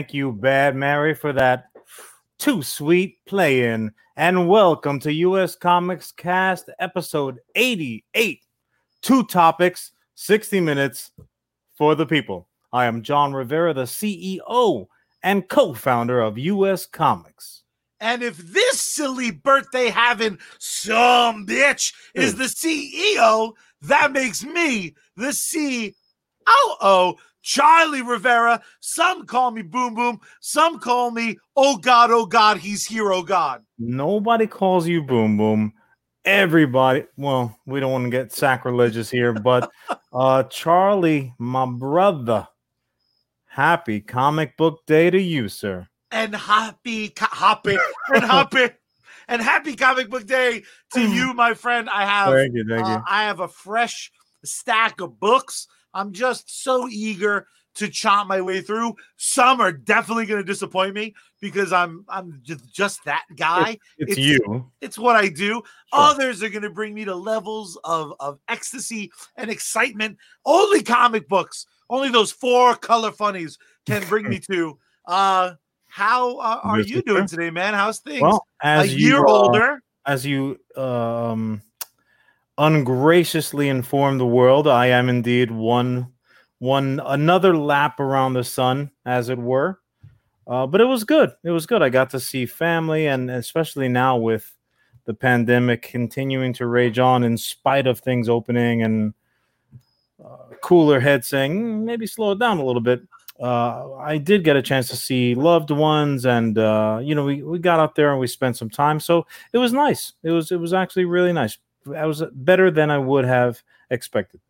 thank you, Bad Mary, for that too sweet play in. And welcome to US Comics Cast episode 88. Two topics, 60 minutes for the people. I am John Rivera, the CEO and co founder of US Comics. And if this silly birthday having some bitch is hmm. the CEO, that makes me the C O O Charlie Rivera. Some call me Boom Boom. Some call me Oh God, Oh God, He's here, Oh God. Nobody calls you Boom Boom. Everybody, well, we don't want to get sacrilegious here, but uh Charlie, my brother, happy comic book day to you, sir. And happy, happy, and happy. And happy comic book day to you, my friend. I have Thank you, thank uh, you. I have a fresh stack of books. I'm just so eager to chomp my way through. Some are definitely going to disappoint me because I'm I'm just, just that guy. It's, it's- you. It's what I do. Sure. Others are going to bring me to levels of of ecstasy and excitement. Only comic books, only those four color funnies can bring me to. Uh, how uh, are you doing today, man? How's things? Well, a as you, year uh, older. as you um ungraciously inform the world, I am indeed one one another lap around the sun, as it were. Uh, but it was good. It was good. I got to see family, and especially now with the pandemic continuing to rage on, in spite of things opening and uh, cooler head saying "Mm, maybe slow it down a little bit. Uh, I did get a chance to see loved ones, and uh, you know we, we got out there and we spent some time. So it was nice. It was it was actually really nice. It was better than I would have expected.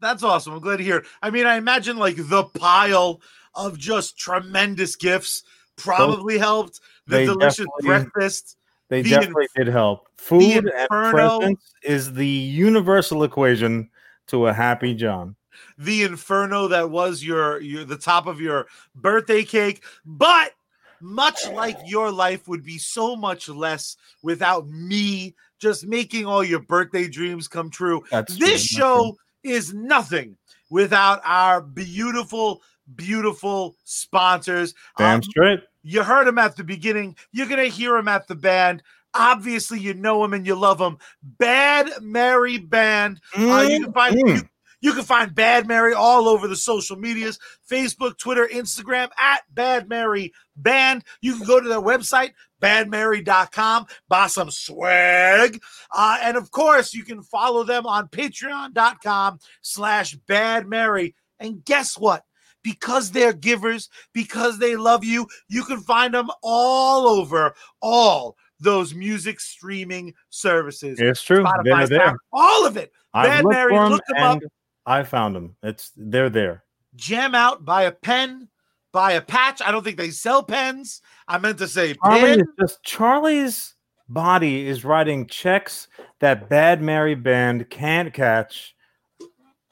That's awesome. I'm glad to hear. I mean, I imagine like the pile of just tremendous gifts probably helped. The delicious breakfast. They The definitely did help. Food and presents is the universal equation to a happy John. the inferno that was your your the top of your birthday cake but much like your life would be so much less without me just making all your birthday dreams come true That's this that's show is nothing without our beautiful beautiful sponsors Damn Um, straight. you heard them at the beginning. You're going to hear them at the band. Obviously, you know them and you love them. Bad Mary Band. Uh, you can find Mm. you, you can find Bad Mary all over the social medias: Facebook, Twitter, Instagram at Bad Mary Band. You can go to their website badmary.com, buy some swag, uh, and of course, you can follow them on Patreon.com slash Bad Mary. And guess what? Because they're givers, because they love you, you can find them all over all those music streaming services. It's true. Spotify, They're there. Sound- all of it. Bad Mary, look 'em up. I found them. It's they're there. Jam out, buy a pen, buy a patch. I don't think they sell pens. I meant to say Charlie just Charlie's body is writing checks that Bad Mary Band can't catch.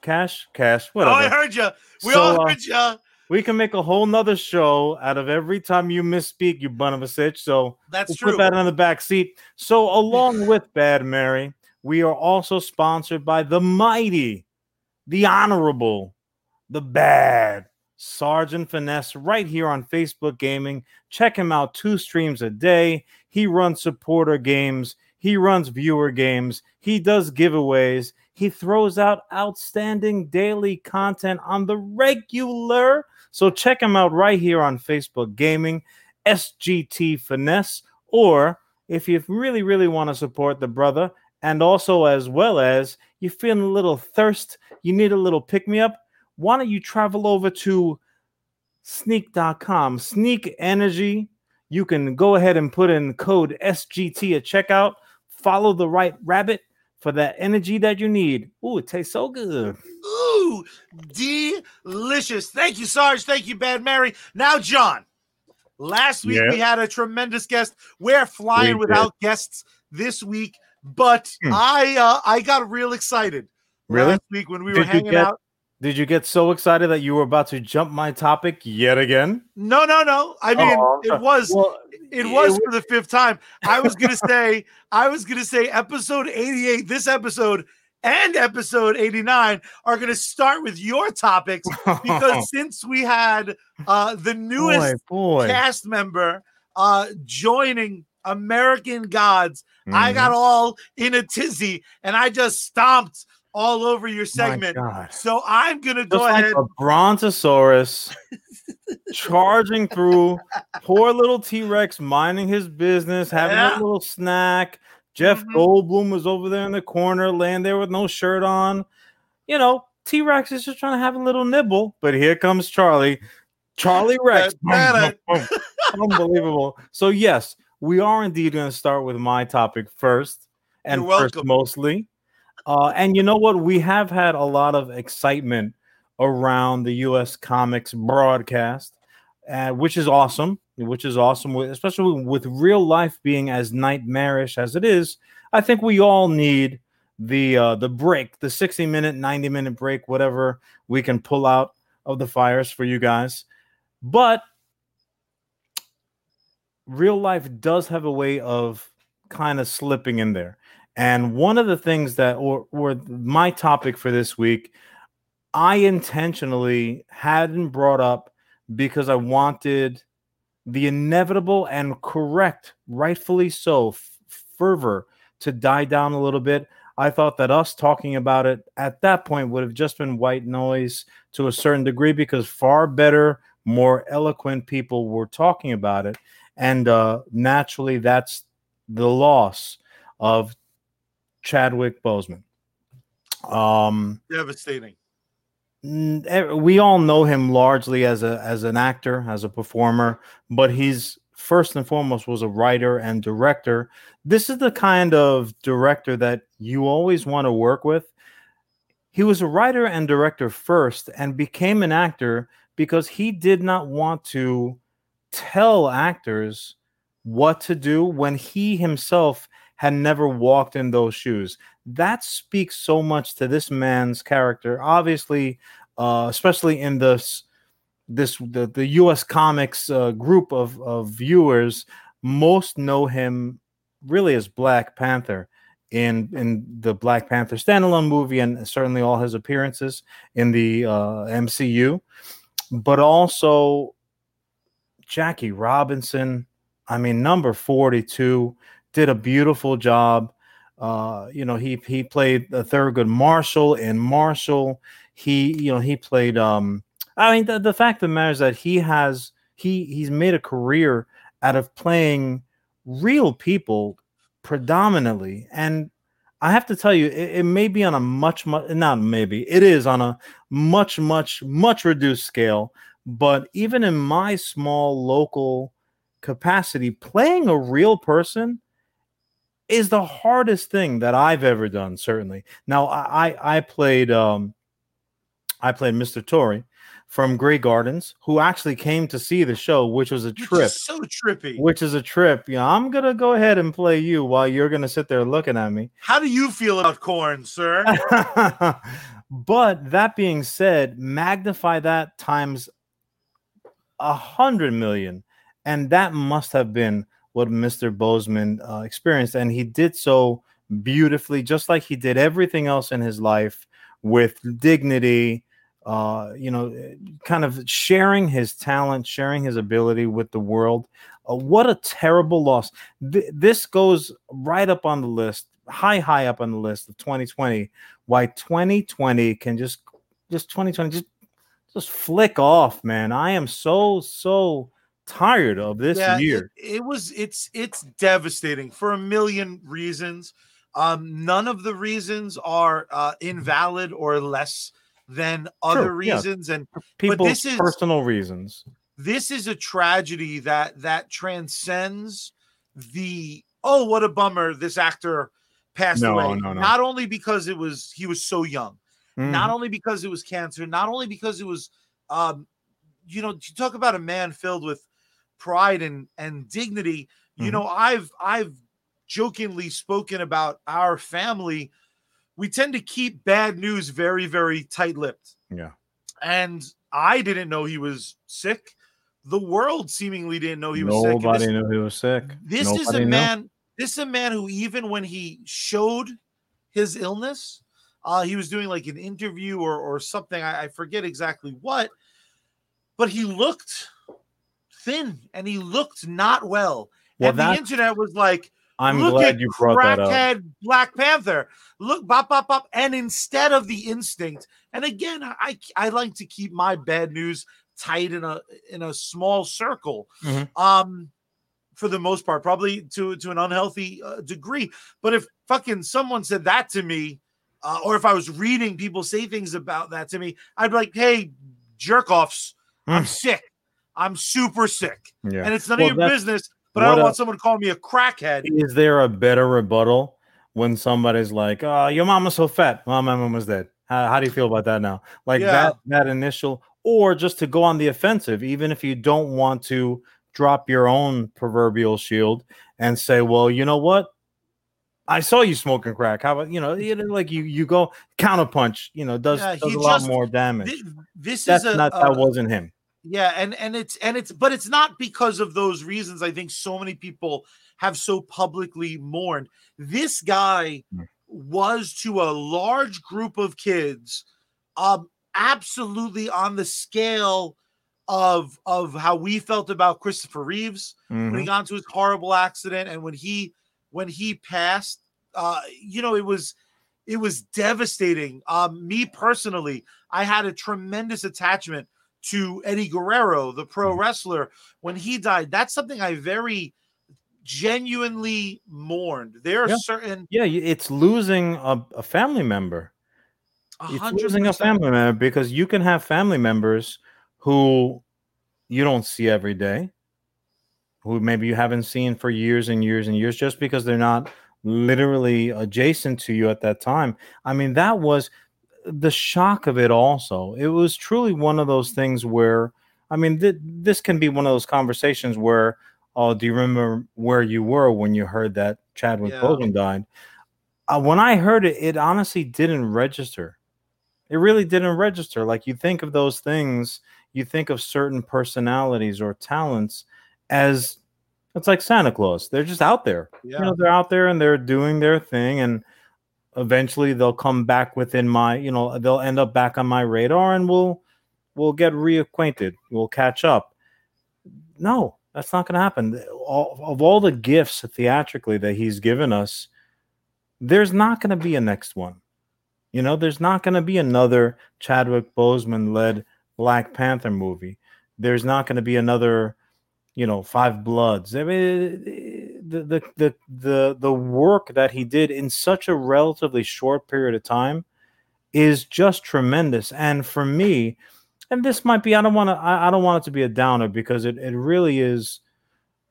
Cash, cash, whatever. Oh, I heard you. We So, all uh, heard you. we can make a whole nother show out of every time you misspeak, you bun of a sitch. So That's we'll true. put that on the back seat. So, along with Bad Mary, we are also sponsored by the mighty, the honorable, the bad Sergeant Finesse right here on Facebook Gaming. Check him out two streams a day. He runs supporter games, he runs viewer games, he does giveaways, he throws out outstanding daily content on the regular. So, check him out right here on Facebook Gaming. SGT Finesse, or if you really, really want to support the brother, and also as well as you're feeling a little thirst, you need a little pick me up, why don't you travel over to sneak.com, sneak energy? You can go ahead and put in code SGT at checkout, follow the right rabbit for that energy that you need. Ooh, it tastes so good. Ooh, delicious. Thank you, Sarge. Thank you, Bad Mary. Now, John. Last week Yeah. we had a tremendous guest. We're flying We without guests this week, but Hmm. I uh, I got real excited Really? last week when we were Did you hanging get- out. Did you get so excited that you were about to jump my topic yet again? No, no, no. I mean, Oh, it was Well, it it was was- for the fifth time. I was gonna say, I was gonna say episode 88, this episode, and episode 89 are going to start with your topics because since we had uh, the newest boy, boy. cast member uh, joining American Gods, I Mhm. got all in a tizzy and I just stomped all over your My segment. God. So I'm going to Just go like ahead. a brontosaurus charging through poor little t-rex minding his business having Yeah. a little snack jeff Mhm. goldblum was over there in the corner laying there with no shirt on you know t-rex is just trying to have a little nibble but here comes charlie charlie rex unbelievable so yes we are indeed going to start with my topic first and You're first mostly uh, and you know what? We have had a lot of excitement around the U.S. comics broadcast, uh, which is awesome. Which is awesome, especially with real life being as nightmarish as it is. I think we all need the uh, the break, the sixty minute, ninety minute break, whatever we can pull out of the fires for you guys. But real life does have a way of kind of slipping in there. And one of the things that, or, or my topic for this week, I intentionally hadn't brought up because I wanted the inevitable and correct, rightfully so, f- fervor to die down a little bit. I thought that us talking about it at that point would have just been white noise to a certain degree because far better, more eloquent people were talking about it. And uh, naturally, that's the loss of Chadwick Boseman. Um, Devastating. eh, we all know him largely as a as an actor, as a performer, but he's first and foremost was a writer and director. This is the kind of director that you always want to work with. He was a writer and director first and became an actor because he did not want to tell actors what to do when he himself had never walked in those shoes. That speaks so much to this man's character. Obviously, uh, especially in this this the, the U.S. comics uh, group of of viewers, most know him really as Black Panther in in the Black Panther standalone movie, and certainly all his appearances in the uh, MCU, but also Jackie Robinson. I mean, number forty two did a beautiful job. Uh, you know, he he played Thurgood Marshall in Marshall. He, you know, he played. Um, I mean, the, the fact of the matter is that he has he he's made a career out of playing real people predominantly, and I have to tell you, it, it may be on a much much not maybe it is on a much much much reduced scale. But even in my small local capacity, playing a real person is the hardest thing that I've ever done. Certainly. Now, I I, played um, I played Mr. Torre from Grey Gardens, who actually came to see the show, which was a Which trip. so trippy. Which is a trip. You know, I'm gonna go ahead and play you while you're gonna sit there looking at me. How do you feel about corn, sir? but that being said, magnify that times a hundred million, and that must have been what Mr. Boseman uh, experienced, and he did so beautifully, just like he did everything else in his life with dignity. Uh, you know, kind of sharing his talent, sharing his ability with the world. Uh, what a terrible loss! Th- this goes right up on the list, high, high up on the list of 2020. Why 2020 can just, just 2020, just, just flick off, man. I am so, so tired of this Yeah, year. It, it was it's it's devastating for a million reasons. Um, none of the reasons are uh, invalid or less than other yeah. reasons, and People's this is- personal reasons. this is a tragedy that that transcends the oh what a bummer this actor passed No, away. no, no. Not only because it was he was so young, not Mhm. only because it was cancer, not only because it was, um, you know, you talk about a man filled with pride and and dignity. You Mhm. know, I've I've jokingly spoken about our family. We tend to keep bad news very very tight lipped, yeah. and I didn't know he was sick. The world seemingly didn't know he was sick. Nobody knew he was sick. this is a knew. man. This is a man who, even when he showed his illness, Uh, he was doing like an interview or or something. I, I forget exactly what, but he looked thin and he looked not well. Well, and the internet was like, I'm look glad at you brought that up. crackhead Black Panther. Look, bop, bop, bop. And instead of the instinct, and again, I I like to keep my bad news tight in a in a small circle. Mhm. Um, for the most part, probably to to an unhealthy uh, degree. But if fucking someone said that to me, uh, or if I was reading people say things about that to me, I'd be like, "Hey, jerk offs, I'm Mm. sick. I'm super sick, Yeah. and it's none Well, of your business." But I don't a- want someone to call me a crackhead. Is there a better rebuttal when somebody's like, "Oh, your mama's so fat"? Well, my mom was dead. How, how do you feel about that now? Like Yeah. that that initial, or just to go on the offensive, even if you don't want to drop your own proverbial shield and say, "Well, you know what? I saw you smoking crack. How about you know, you know, like you you go counterpunch. You know, does Yeah, does a lot more damage. Thi- This That's is a, not that wasn't him. Yeah, and and it's and it's but it's not because of those reasons. I think so many people have so publicly mourned. This guy Mm. was to a large group of kids, um, absolutely on the scale of of how we felt about Christopher Reeves when he Mhm. got into his horrible accident and when he when he passed uh you know it was it was devastating um me personally i had a tremendous attachment to eddie guerrero the pro Mhm. wrestler when he died that's something i very genuinely mourned there are Yeah. certain Yeah, it's losing a, a family member. a it's losing a family member because you can have family members who you don't see every day, who maybe you haven't seen for years and years and years, just because they're not literally adjacent to you at that time. I mean, that was the shock of it. Also, it was truly one of those things where, I mean, th- this can be one of those conversations where, oh, do you remember where you were when you heard that Chadwick Yeah. Boseman died? Uh, when I heard it, it honestly didn't register it really didn't register. Like you think of those things, you think of certain personalities or talents as it's like Santa Claus. They're just out there. yeah You know, they're out there and they're doing their thing and eventually they'll come back within my, you know, they'll end up back on my radar and we'll we'll get reacquainted. We'll catch up. No, that's not going to happen. All, of all the gifts theatrically that he's given us, there's not going to be a next one. You know, there's not going to be another Chadwick Boseman led Black Panther movie. There's not going to be another, you know, Five Bloods. I mean, the, the the the the work that he did in such a relatively short period of time is just tremendous. And for me, and this might be, I don't want to, I, I don't want it to be a downer because it it really is.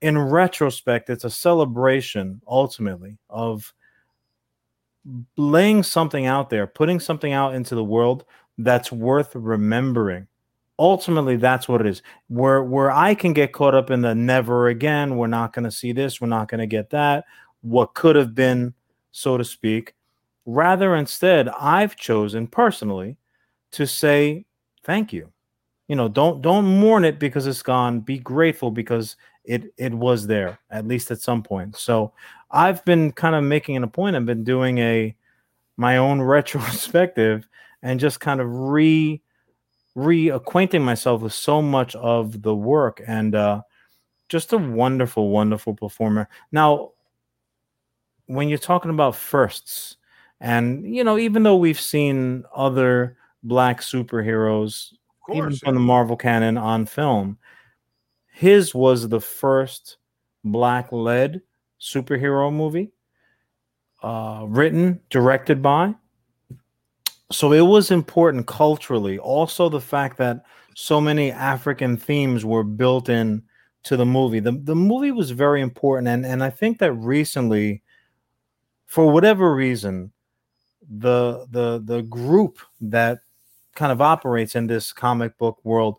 In retrospect, it's a celebration ultimately of laying something out there, putting something out into the world that's worth remembering. Ultimately, that's what it is. Where where I can get caught up in the never again, we're not going to see this, we're not going to get that, what could have been, so to speak. Rather, instead, I've chosen personally to say thank you. You know, don't don't mourn it because it's gone. Be grateful because it it was there at least at some point. So I've been kind of making a point. I've been doing a my own retrospective and just kind of re reacquainting myself with so much of the work and uh just a wonderful, wonderful performer. Now, when you're talking about firsts, and you know, even though we've seen other black superheroes, of even course from the Marvel canon on film, his was the first black led superhero movie, uh, written, directed by. So it was important culturally. Also, the fact that so many African themes were built in to the movie. The, the movie was very important. And, and I think that recently, for whatever reason, the the the group that kind of operates in this comic book world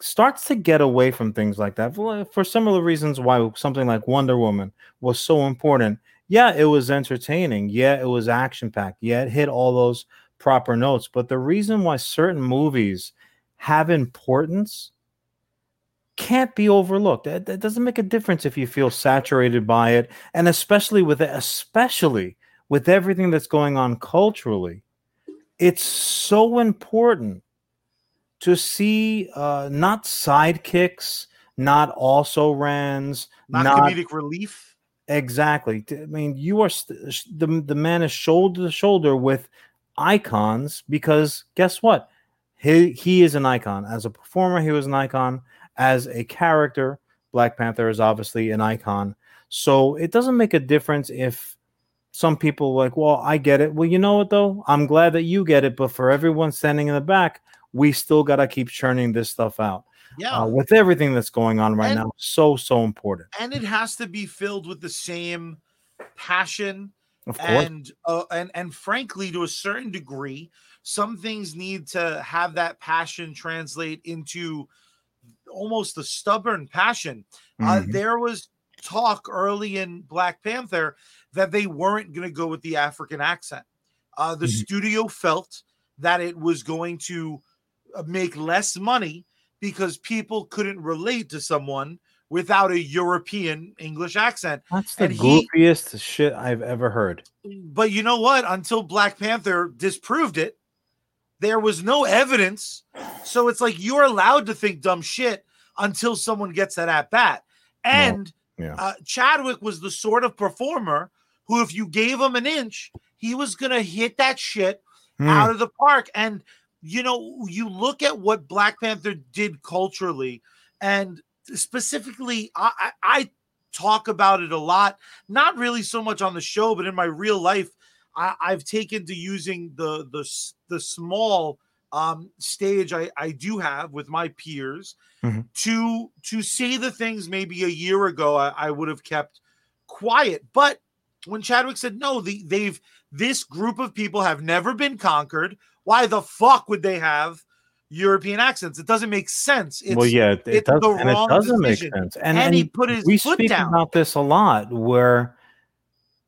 starts to get away from things like that for, for similar reasons why something like Wonder Woman was so important. Yeah, it was entertaining. Yeah, it was action packed. Yeah, it hit all those proper notes. But the reason why certain movies have importance can't be overlooked. It, it doesn't make a difference if you feel saturated by it, and especially with it, especially with everything that's going on culturally. it's so important to see uh, not sidekicks, not also rans, Not, not, comedic relief. exactly. I mean, you are st- the the man is shoulder to shoulder with icons because guess what? He he is an icon as a performer. He was an icon as a character. Black Panther is obviously an icon. So it doesn't make a difference if some people like, well, I get it. Well, you know what though? I'm glad that you get it, but for everyone standing in the back, we still gotta keep churning this stuff out. Yeah. Uh, with everything that's going on right And- now, so so important. and it has to be filled with the same passion and uh, and and frankly to a certain degree some things need to have that passion translate into almost a stubborn passion uh, Mhm. there was talk early in black panther that they weren't going to go with the african accent uh, the Mhm. studio felt that it was going to uh, make less money because people couldn't relate to someone without a european english accent that's the and he- goofiest shit I've ever heard. but you know what? Until Black Panther disproved it, there was no evidence. So it's like you're allowed to think dumb shit until someone gets that at bat. And yeah. uh, Chadwick was the sort of performer who, if you gave him an inch, he was going to hit that shit Hmm. out of the park. And you know, you look at what Black Panther did culturally, and specifically, I, I, I talk about it a lot. Not really so much on the show, but in my real life, I, I've taken to using the the the small um, stage I, I do have with my peers Mhm. to to say the things maybe a year ago I, I would have kept quiet. But when Chadwick said no, the, they've this group of people have never been conquered. Why the fuck would they have European accents? It doesn't make sense. It's, well, yeah, it, it it's does, the and it wrong doesn't decision. make sense. And, and, he put his we foot speak down. about this a lot, where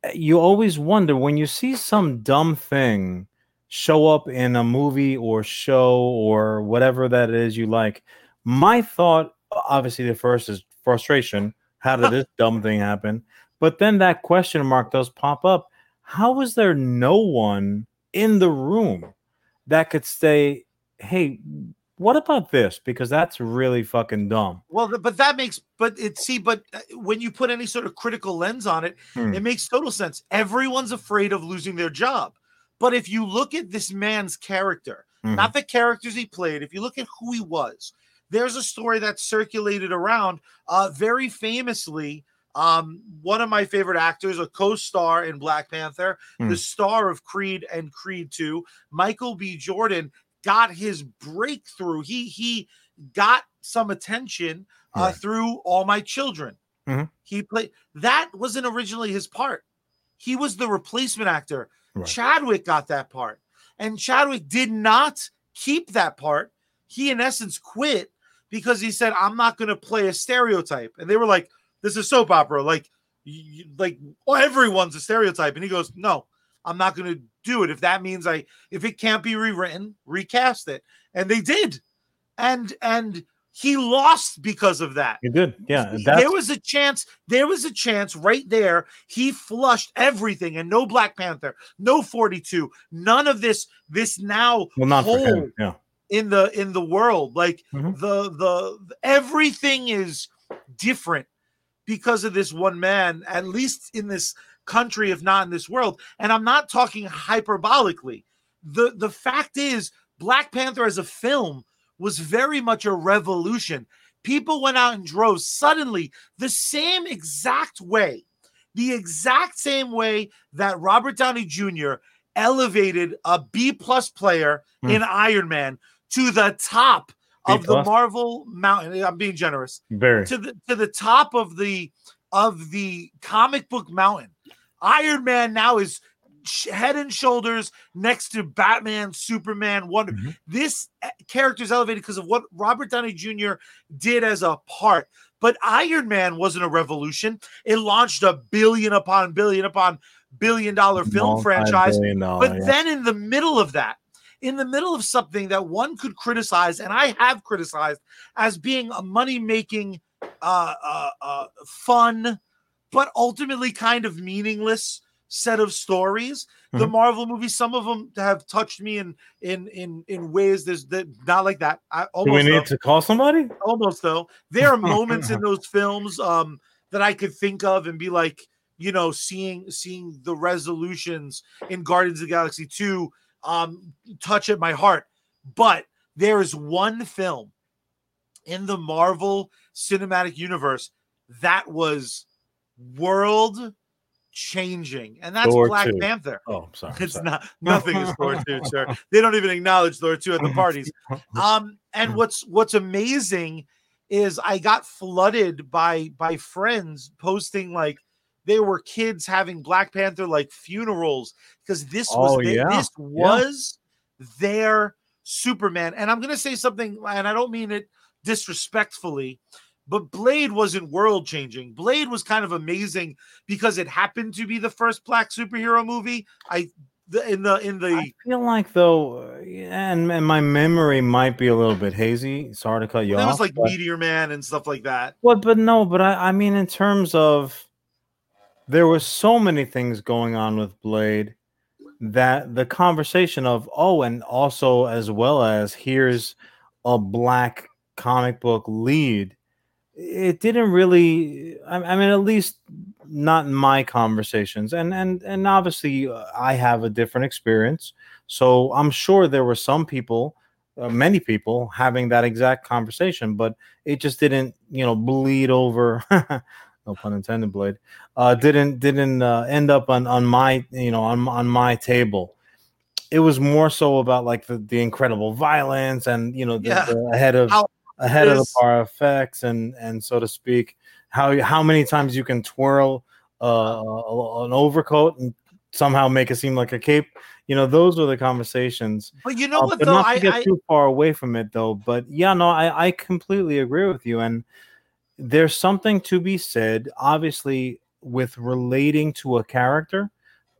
uh, you always wonder when you see some dumb thing show up in a movie or show or whatever that is you like. My thought, obviously, the first is frustration. How did this dumb thing happen? But then that question mark does pop up. How is there no one in the room that could say, "Hey, what about this?" Because that's really fucking dumb. Well, but that makes, but it see, but uh, when you put any sort of critical lens on it, Hmm. it makes total sense. Everyone's afraid of losing their job. But if you look at this man's character, Mhm. not the characters he played, if you look at who he was, there's a story that circulated around uh, very famously. Um, one of my favorite actors, a co-star in Black Panther, Hmm. the star of Creed and Creed 2, Michael B. Jordan, got his breakthrough. He he got some attention uh, Right. through All My Children. Mhm. He played that wasn't originally his part. He was the replacement actor. Right. Chadwick got that part, and Chadwick did not keep that part. He, in essence, quit because he said, "I'm not going to play a stereotype." And they were like, "This is soap opera. Like, you, like everyone's a stereotype." And he goes, "No, I'm not going to do it. If that means I, if it can't be rewritten, recast it." And they did, and and he lost because of that. You did, yeah. There was a chance. There was a chance right there. He flushed everything, and no Black Panther, no 42, none of this. This now well, not for hole him. Yeah, in the in the world, like Mhm. the the everything is different because of this one man. At least in this country, if not in this world. And I'm not talking hyperbolically. the The fact is, Black Panther as a film was very much a revolution. People went out in droves suddenly, the same exact way, the exact same way that Robert Downey Jr. elevated a B plus player Hmm. in Iron Man to the top of the Marvel mountain. I'm being generous very. to the to the top of the of the comic book mountain. Iron Man now is head and shoulders next to Batman, Superman, Wonder. Mhm. This uh, character is elevated because of what Robert Downey Jr. did as a part. But Iron Man wasn't a revolution. It launched a billion upon billion upon billion dollar film franchise. Multi-billion But yeah. then in the middle of that, in the middle of something that one could criticize, and I have criticized as being a money making, uh, uh, uh, fun, but ultimately kind of meaningless set of stories. The Mhm. Marvel movies, some of them have touched me in in in in ways there's that not like that. I Do we need though, to call somebody? almost though. There are moments in those films um that I could think of and be like, you know, seeing seeing the resolutions in Guardians of the Galaxy 2 um touch at my heart. But there is one film in the Marvel Cinematic Universe that was world changing, and that's Thor Black 2. Panther. Oh, I'm sorry. It's sorry. not nothing is Thor 2, sir. They don't even acknowledge Thor 2 at the parties. Um, and what's what's amazing is I got flooded by by friends posting like they were kids having Black Panther like funerals because this was Oh, yeah. this was their Superman. And I'm gonna say something, and I don't mean it disrespectfully, but Blade wasn't world changing. Blade was kind of amazing because it happened to be the first black superhero movie. I the, in the in the I feel like though, and, and my memory might be a little bit hazy. Sorry to cut you it off. That was like but- Meteor Man and stuff like that. Well, but no, but I, I mean, in terms of there was so many things going on with Blade that the conversation of oh, and also as well as here's a black comic book lead, it didn't really. I, I mean, at least not in my conversations, and and and obviously uh, I have a different experience, so I'm sure there were some people. Uh, many people having that exact conversation, but it just didn't you know bleed over no pun intended blade uh didn't didn't uh, end up on on my you know on on my table it was more so about like the, the incredible violence and you know the, Yeah. the ahead of How ahead of the bar effects and and so to speak how how many times you can twirl uh an overcoat and somehow make it seem like a cape you know those were the conversations But you know uh, what though? not to I, get I too far away from it though. But yeah, no, I, I completely agree with you. And there's something to be said, obviously, with relating to a character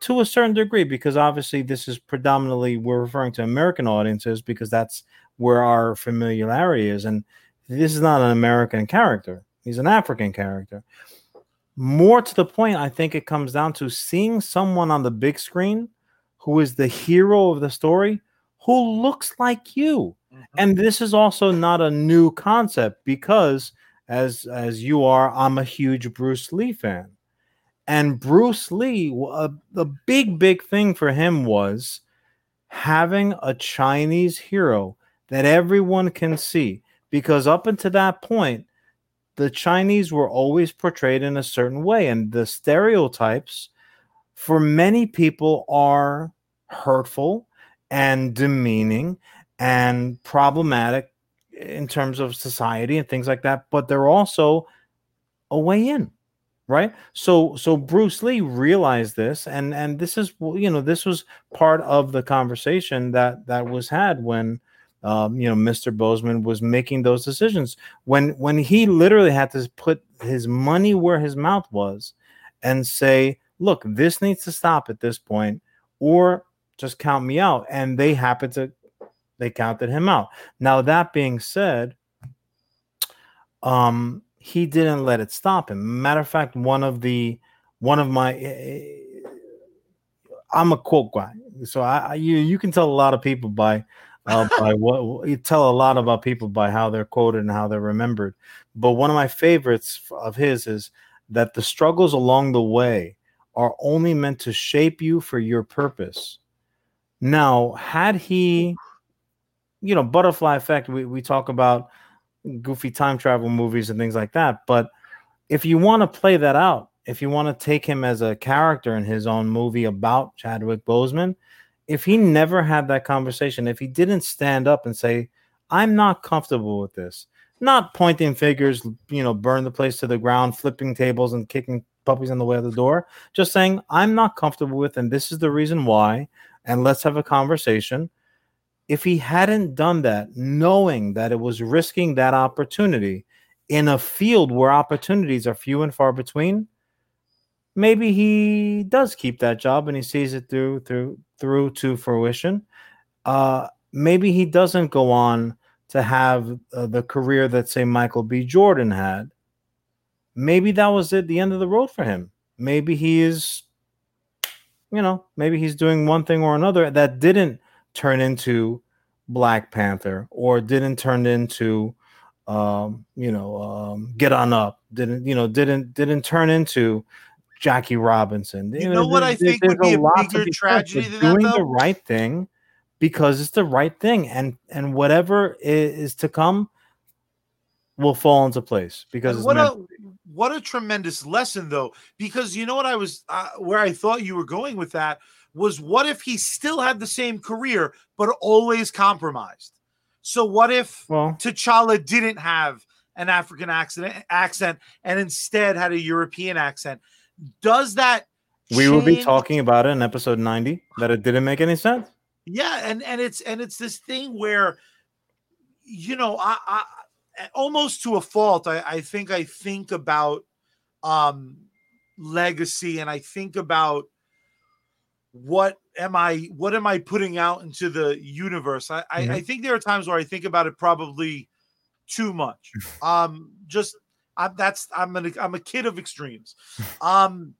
to a certain degree, because obviously this is predominantly we're referring to American audiences because that's where our familiarity is. And this is not an American character, he's an African character. More to the point, I think it comes down to seeing someone on the big screen who is the hero of the story who looks like you Mhm. and this is also not a new concept because as as you are i'm a huge bruce lee fan and bruce lee uh, the big big thing for him was having a chinese hero that everyone can see. Because up until that point the chinese were always portrayed in a certain way and the stereotypes for many people are hurtful and demeaning and problematic in terms of society and things like that but they're also a way in right? So so bruce lee realized this and and this is you know this was part of the conversation that that was had when um, you know mr boseman was making those decisions when when he literally had to put his money where his mouth was and say look this needs to stop at this point or just count me out and they happened to they counted him out. Now that being said um he didn't let it stop him. Matter of fact one of the one of my eh, i'm a quote guy so i I- you you can tell a lot of people by uh, by what you tell a lot about people by how they're quoted and how they're remembered. But one of my favorites of his is that the struggles along the way are only meant to shape you for your purpose. Now had he you know butterfly effect we, we talk about goofy time travel movies and things like that but if you want to play that out if you want to take him as a character in his own movie about chadwick boseman if he never had that conversation if he didn't stand up and say i'm not comfortable with this not pointing fingers you know burn the place to the ground flipping tables and kicking puppies on the way of the door just saying i'm not comfortable with and this is the reason why and let's have a conversation. If he hadn't done that, knowing that it was risking that opportunity in a field where opportunities are few and far between, maybe he does keep that job and he sees it through through through to fruition. Uh, maybe he doesn't go on to have uh, the career that say Michael B. Jordan had. Maybe that was it, the end of the road for him. Maybe he is you know, maybe he's doing one thing or another that didn't turn into Black Panther or didn't turn into um, you know, um, get on up, didn't you know, didn't didn't turn into Jackie Robinson. You know what I think would be a bigger tragedy than doing that, the right thing because it's the right thing, and and whatever is to come will fall into place because what a what a tremendous lesson though because you know what i was uh, where i thought you were going with that was what if he still had the same career but always compromised? So what if well, t'challa didn't have an african accent accent and instead had a european accent does that we will be talking about it in episode ninety that it didn't make any sense. yeah and and it's and it's this thing where you know i i almost to a fault i i think i think about um legacy and i think about what am i what am i putting out into the universe? I I, I think there are times where i think about it probably too much. Um just I'm, that's i'm an, i'm a kid of extremes um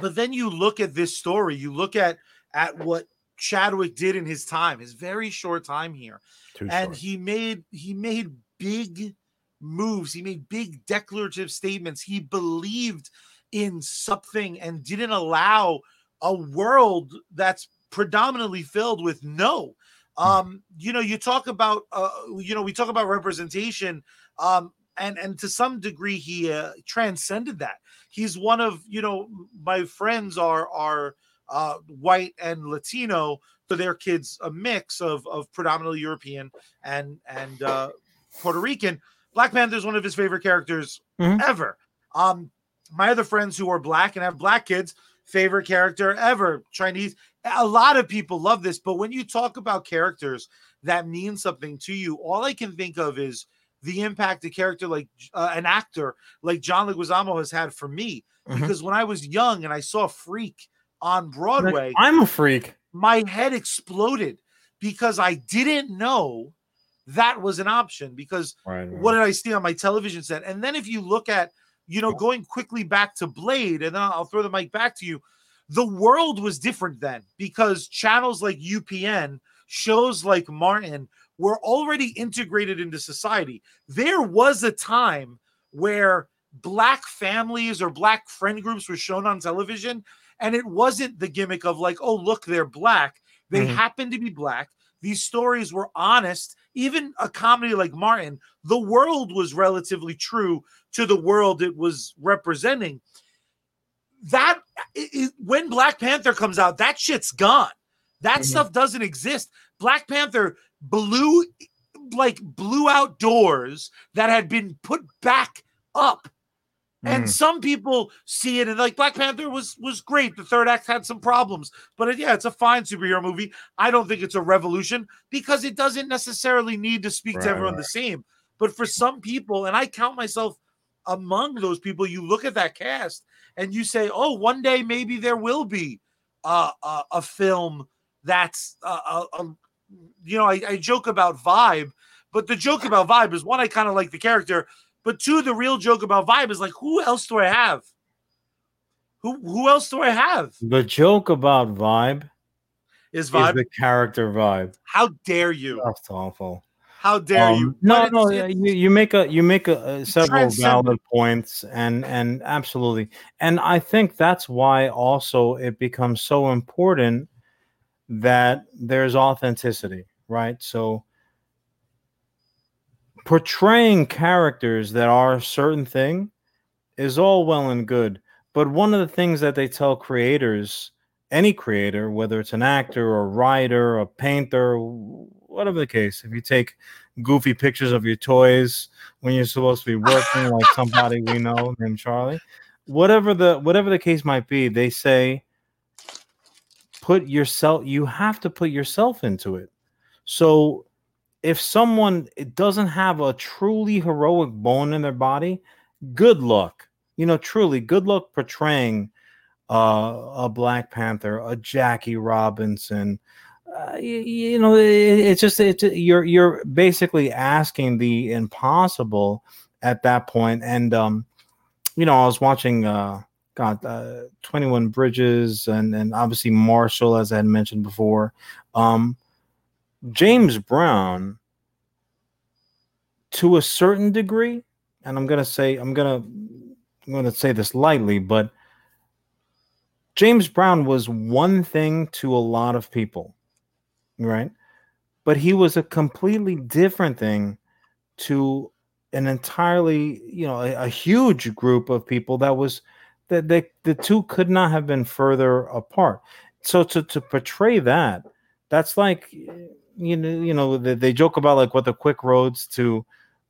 but then you look at this story you look at at what Chadwick did in his time, his very short time here. Too and short. he made he made big moves. He made big declarative statements. He believed in something and didn't allow a world that's predominantly filled with no. Um, you know, you talk about uh, you know, we talk about representation um and and to some degree he uh, transcended that. He's one of, you know, my friends are are uh, white and Latino, so their kids a mix of of predominantly European and and uh, Puerto Rican. Black Panther is one of his favorite characters Mhm. ever. Um, my other friends who are black and have black kids, favorite character ever. Chinese. A lot of people love this, but when you talk about characters that mean something to you, all I can think of is the impact a character like uh, an actor like John Leguizamo has had for me. Mhm. Because when I was young and I saw Freak on Like, Broadway, I'm a freak. my head exploded because I didn't know that was an option. Because Right. what did I see on my television set? And then if you look at, you know, going quickly back to Blade, and then I'll throw the mic back to you. The world was different then because channels like UPN, shows like Martin were already integrated into society. There was a time where black families or black friend groups were shown on television, and it wasn't the gimmick of like, oh, look, they're black. They Mhm. happen to be black. These stories were honest. Even a comedy like Martin, the world was relatively true to the world it was representing. That i- i- when Black Panther comes out, that shit's gone. That Mhm. stuff doesn't exist. Black Panther blew like blew out doors that had been put back up. And Mm. some people see it and like Black Panther was was great. The third act had some problems, but it- yeah, it's a fine superhero movie. I don't think it's a revolution because it doesn't necessarily need to speak Right, to everyone right. the same. But for some people, and I count myself among those people, you look at that cast and you say, "Oh, one day maybe there will be uh, a, a film that's uh, a, a you know." I, I joke about vibe, but the joke about vibe is one, I kind of like the character, but two, the real joke about vibe is like, who else do I have? Who who else do I have? The joke about vibe Is is vibe? the character vibe. How dare you? That's awful. How dare Um, you? No, But no, you, you make a you make a, uh, several valid points, and and absolutely, and I think that's why also it becomes so important that there's authenticity, right? So portraying characters that are a certain thing is all well and good, but one of the things that they tell creators, any creator, whether it's an actor or a writer, or a painter, whatever the case, if you take goofy pictures of your toys when you're supposed to be working like somebody we know named Charlie. Whatever the whatever the case might be, they say put yourself you have to put yourself into it. So if someone doesn't have a truly heroic bone in their body, good luck. You know, truly good luck portraying uh, a Black Panther, a Jackie Robinson, uh, you, you know it, it's just it's you're you're basically asking the impossible at that point and um you know i was watching uh got uh, 21 Bridges and and obviously Marshall, as I had mentioned before. Um, James Brown, to a certain degree, and I'm gonna say I'm gonna I'm gonna say this lightly, but James Brown was one thing to a lot of people, right? But he was a completely different thing to an entirely, you know, a, a huge group of people that was that they, the two could not have been further apart. So to to portray that, that's like you know, you know, they, they joke about like what the quick roads to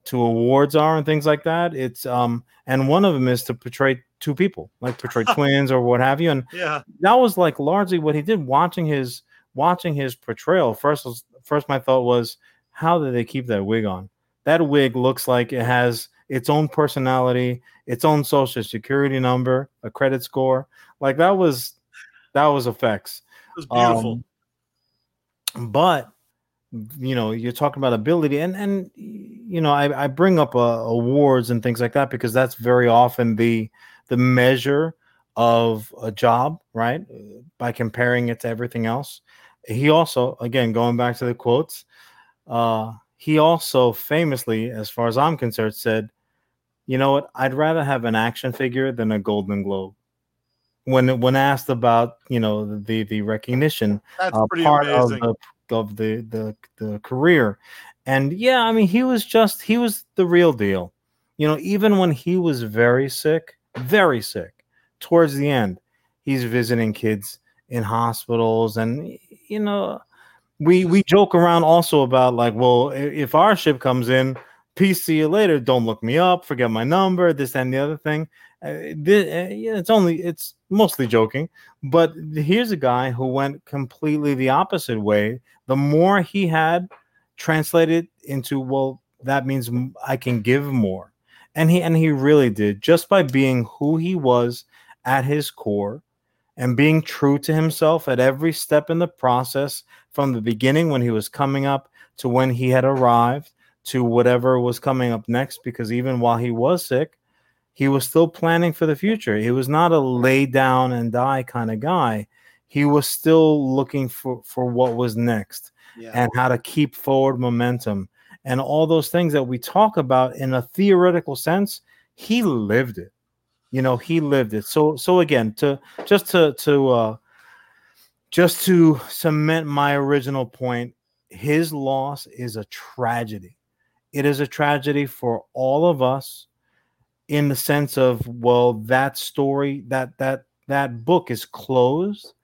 to awards are and things like that. It's um and one of them is to portray two people, like portray twins or what have you. And Yeah. that was like largely what he did. Watching his watching his portrayal. First was first my thought was, how did they keep that wig on? That wig looks like it has its own personality, its own social security number, a credit score. Like that was that was effects. It was beautiful. Um, but you know, you're talking about ability, and and you know, I, I bring up uh, awards and things like that because that's very often the the measure of a job, right? By comparing it to everything else. He also, again, going back to the quotes, uh, he also famously, as far as I'm concerned, said, "You know what? I'd rather have an action figure than a Golden Globe." When when asked about you know the the recognition That's uh, pretty part amazing. of the of the, the the career, and yeah, I mean he was just he was the real deal. You know, even when he was very sick, very sick, towards the end, he's visiting kids in hospitals, and you know, we we joke around also about like, well, if our ship comes in, peace, see you later. Don't look me up, forget my number, this and the other thing. Uh, uh, it's only it's mostly joking, but here's a guy who went completely the opposite way. The more he had translated into, well, that means I can give more, and he and he really did just by being who he was at his core and being true to himself at every step in the process from the beginning when he was coming up to when he had arrived to whatever was coming up next because even while he was sick he was still planning for the future. He was not a lay down and die kind of guy. He was still looking for for what was next Yeah. and how to keep forward momentum. And all those things that we talk about in a theoretical sense he lived it. You know he lived it. So so again to just to to uh just to cement my original point his loss is a tragedy it is a tragedy for all of us in the sense of well that story that that that book is closed.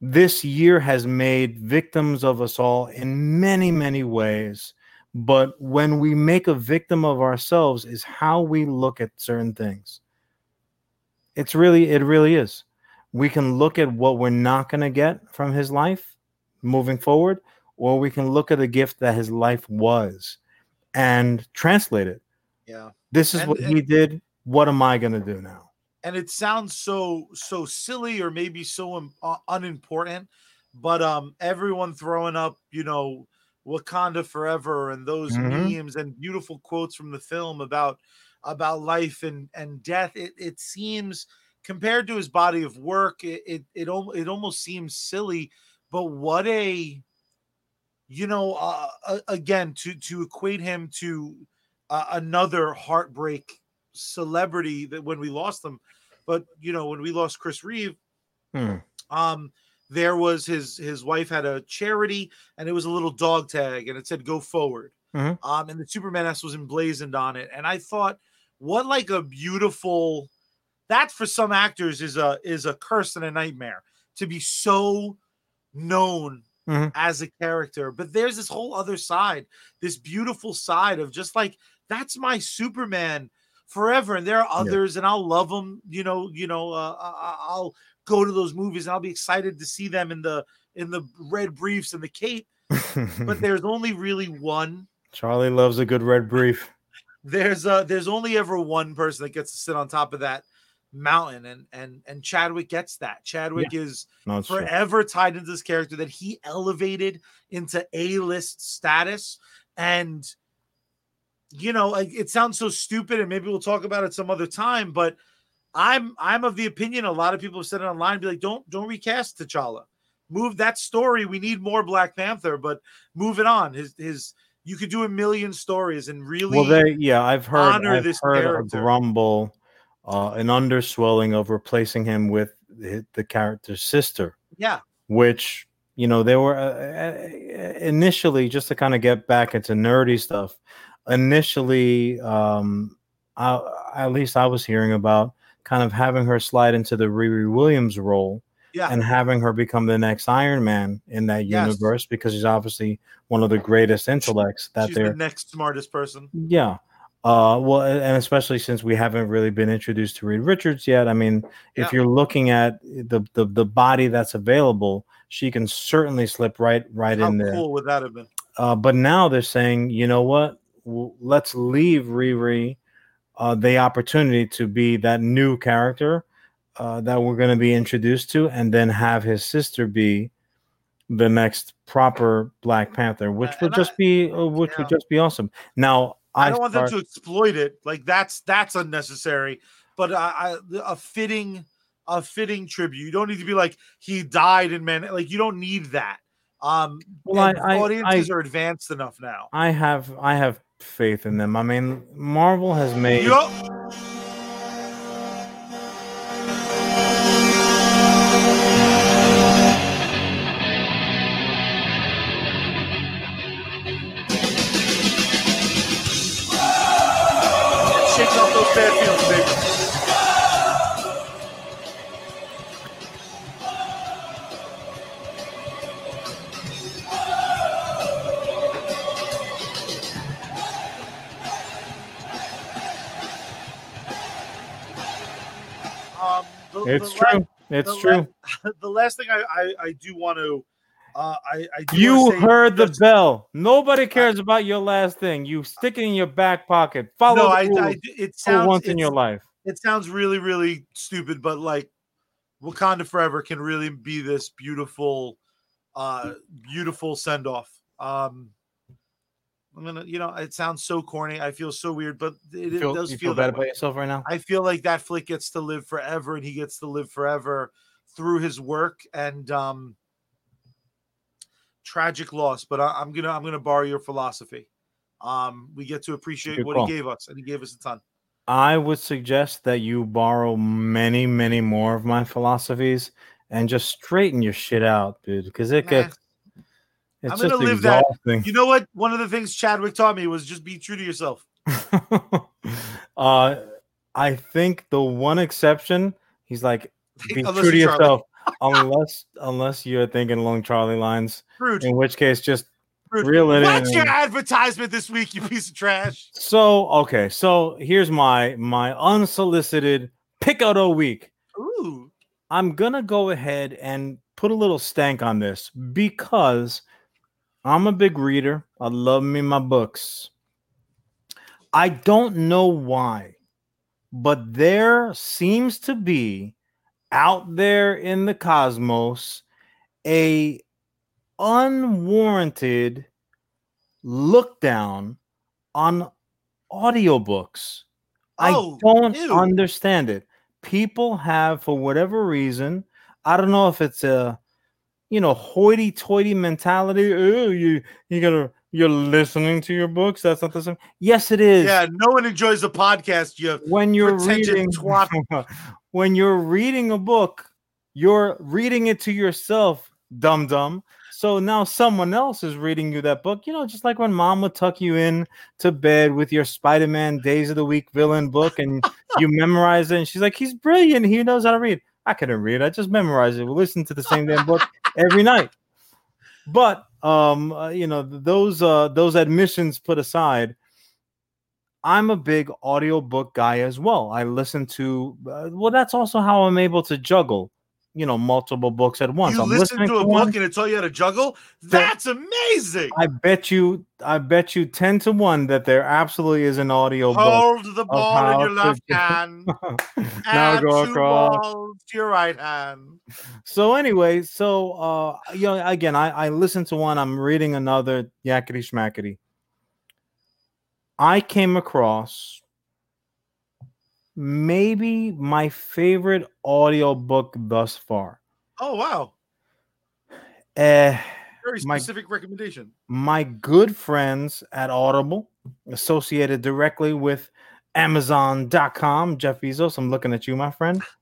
This year has made victims of us all in many many ways. But when we make a victim of ourselves is how we look at certain things. It's really it really is. We can look at what we're not going to get from his life moving forward or we can look at the gift that his life was and translate it yeah. this is And- what he did what am i going to do now and it sounds so so silly or maybe so un- uh, unimportant but um everyone throwing up you know wakanda forever and those Mhm. memes and beautiful quotes from the film about about life and and death it, it seems compared to his body of work it it it, it almost seems silly but what a you know uh, again to to equate him to uh, another heartbreak celebrity that when we lost them but you know when we lost chris reeve Hmm. um there was his his wife had a charity and it was a little dog tag and it said go forward Mhm. um and the superman s was emblazoned on it and i thought what like a beautiful that for some actors is a is a curse and a nightmare to be so known Mhm. as a character but there's this whole other side this beautiful side of just like that's my superman forever and there are Yeah. others and i'll love them you know you know uh, I- I- i'll go to those movies and i'll be excited to see them in the in the red briefs and the cape but there's only really one charlie loves a good red brief there's uh there's only ever one person that gets to sit on top of that mountain and and and chadwick gets that chadwick is no it's true. forever tied into this character that he elevated into a-list status and you know it sounds so stupid and maybe we'll talk about it some other time but I'm I'm of the opinion a lot of people have said it online. Be like, don't don't recast T'Challa. Move that story. We need more Black Panther, but move it on. His his you could do a million stories and really Well, they yeah, I've heard honor I've this heard a grumble, uh, an underswelling of replacing him with the, character's sister, yeah. which you know they were uh, uh, initially just to kind of get back into nerdy stuff. Initially, um, I, at least I was hearing about kind of having her slide into the Riri Williams role Yeah. and having her become the next Iron Man in that Yes. universe because she's obviously one of the greatest intellects that She's they're the next smartest person. yeah. Uh, well, and especially since we haven't really been introduced to Reed Richards yet. I mean, Yeah. if you're looking at the, the the body that's available, she can certainly slip right right How in there. How cool would that have been? Uh, but now they're saying, you know what? Let's leave Riri uh, the opportunity to be that new character uh, that we're going to be introduced to, and then have his sister be the next proper Black Panther, which Uh, would and just I- be uh, which yeah. would just be awesome. Now I don't want them to exploit it. Like that's that's unnecessary. But I, a fitting a fitting tribute. You don't need to be like he died in man. Like you don't need that. Um, Well, I- and I- audiences are advanced enough now. I have I have faith in them. I mean, Marvel has made Yup. The- it's the la- true. It's the true. la- the last thing I, I, I do want to, uh, I, I do You heard the bell. Nobody cares about your last thing. You stick it in your back pocket. Follow No, I, I, it sounds once in your life. it sounds really really stupid but like wakanda forever can really be this beautiful uh beautiful send off um i'm gonna you know it sounds so corny i feel so weird but it, it does feel, feel bad about yourself right now. i feel like that flick gets to live forever and he gets to live forever through his work and um tragic loss but I, i'm gonna i'm gonna borrow your philosophy um we get to appreciate Good what call. he gave us and he gave us a ton I would suggest that you borrow many, many more of my philosophies and just straighten your shit out, dude. Because it Nah. gets it's I'm gonna live that- You know what? One of the things Chadwick taught me was just be true to yourself. uh, I think the one exception, he's like, be Unless true to yourself, unless unless you're thinking along Charlie lines. Scrooge, In which case, just Scrooge. reel it What's in. your advertisement this week, you piece of trash? So okay, so here's my my unsolicited pick out a week. Ooh. I'm gonna go ahead and put a little stank on this because I'm a big reader. I love me my books. I don't know why, but there seems to be out there in the cosmos a unwarranted look down on audiobooks. Oh, I don't understand it. People have, for whatever reason, I don't know if it's a you know hoity-toity mentality. Oh, you you gotta you're listening to your books. That's not the same. Yes, it is. Yeah, no one enjoys a podcast. You When you're reading when you're reading a book, you're reading it to yourself, dum dum. So now someone else is reading you that book. You know, just like when mom would tuck you in to bed with your Spider-Man Days of the Week villain book and you memorize it, and she's like, he's brilliant. He knows how to read. I couldn't read. I just memorized it. We listen to the same damn book every night. But um, uh, you know, those uh those admissions put aside, I'm a big audiobook guy as well. I listen to uh, well, that's also how I'm able to juggle, you know, multiple books at once. you I'm listen listening to a one, book and it taught you how to juggle. That's amazing. I bet you, I bet you ten to one that there absolutely is an audio book. Hold the ball in your left hand. now and go across. to your right hand. So anyway, so uh you know again I, I listen to one, I'm reading another yakety schmackety. I came across maybe my favorite audiobook thus far. Oh wow, Uh, very My- specific recommendation. my good friends at Audible, associated directly with Amazon.com, Jeff Bezos. I'm looking at you, my friend.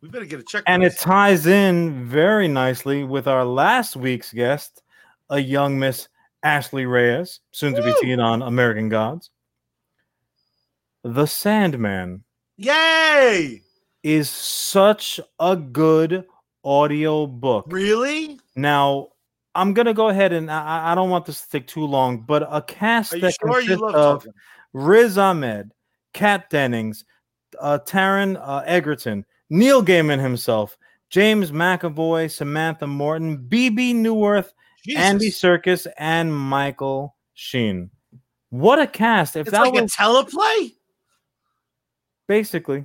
We better get a check. And it ties in very nicely with our last week's guest, a young Miss Ashley Reyes, soon to be seen on American Gods. The Sandman Yay! is such a good audio book. Really? Now, I'm gonna go ahead and I, I don't want this to take too long, but a cast Are that sure consists of talking? Riz Ahmed, Kat Dennings, uh, Taron uh, Egerton, Neil Gaiman himself, James McAvoy, Samantha Morton, Bebe Neuwirth, Andy Serkis, and Michael Sheen. What a cast! If It's that like was a teleplay. Basically,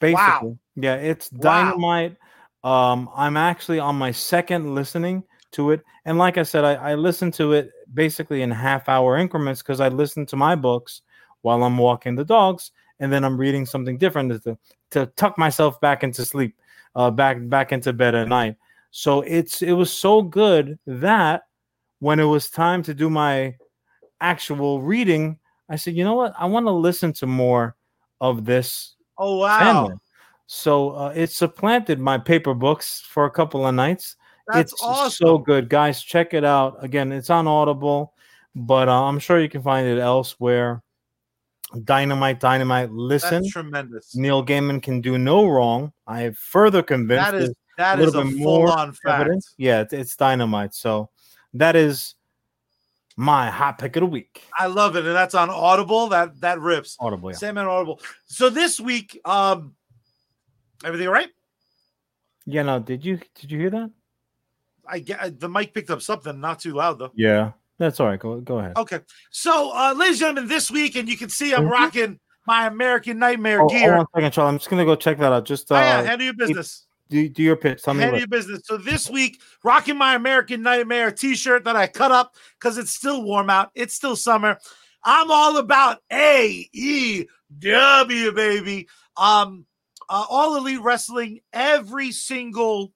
basically, Wow. yeah, it's Wow. dynamite. Um, I'm actually on my second listening to it, and like I said, I, I listen to it basically in half hour increments because I listen to my books while I'm walking the dogs, and then I'm reading something different to to tuck myself back into sleep, uh, back back into bed at night. So it's it was so good that when it was time to do my actual reading, I said, you know what, I want to listen to more of this Oh wow, Sandman. So uh, it supplanted my paper books for a couple of nights. that's it's awesome. so good, guys. Check it out. Again, it's on Audible, but uh, I'm sure you can find it elsewhere. Dynamite, dynamite. Listen, That's tremendous. Neil Gaiman can do no wrong. I am further convinced. That is that a is a full on fact. evidence. Yeah, it's, it's dynamite. So that is my hot pick of the week. I love it, and that's on Audible. That that rips. Audible. Yeah. Sandman Audible. So this week, um, everything all right? yeah. No. Did you did you hear that? I get the mic picked up something, not too loud though. Yeah. That's all right. Go go ahead. Okay, so uh, ladies and gentlemen, this week, and you can see I'm Mhm. rocking my American Nightmare Oh, gear. hold on a second, Charlie. I'm just gonna go check that out. Just uh, Oh, yeah, handle your business. Do, do your pitch. Tell me your business. So this week, rocking my American Nightmare T-shirt that I cut up because it's still warm out. It's still summer. I'm all about AEW, baby. Um, uh, all elite wrestling every single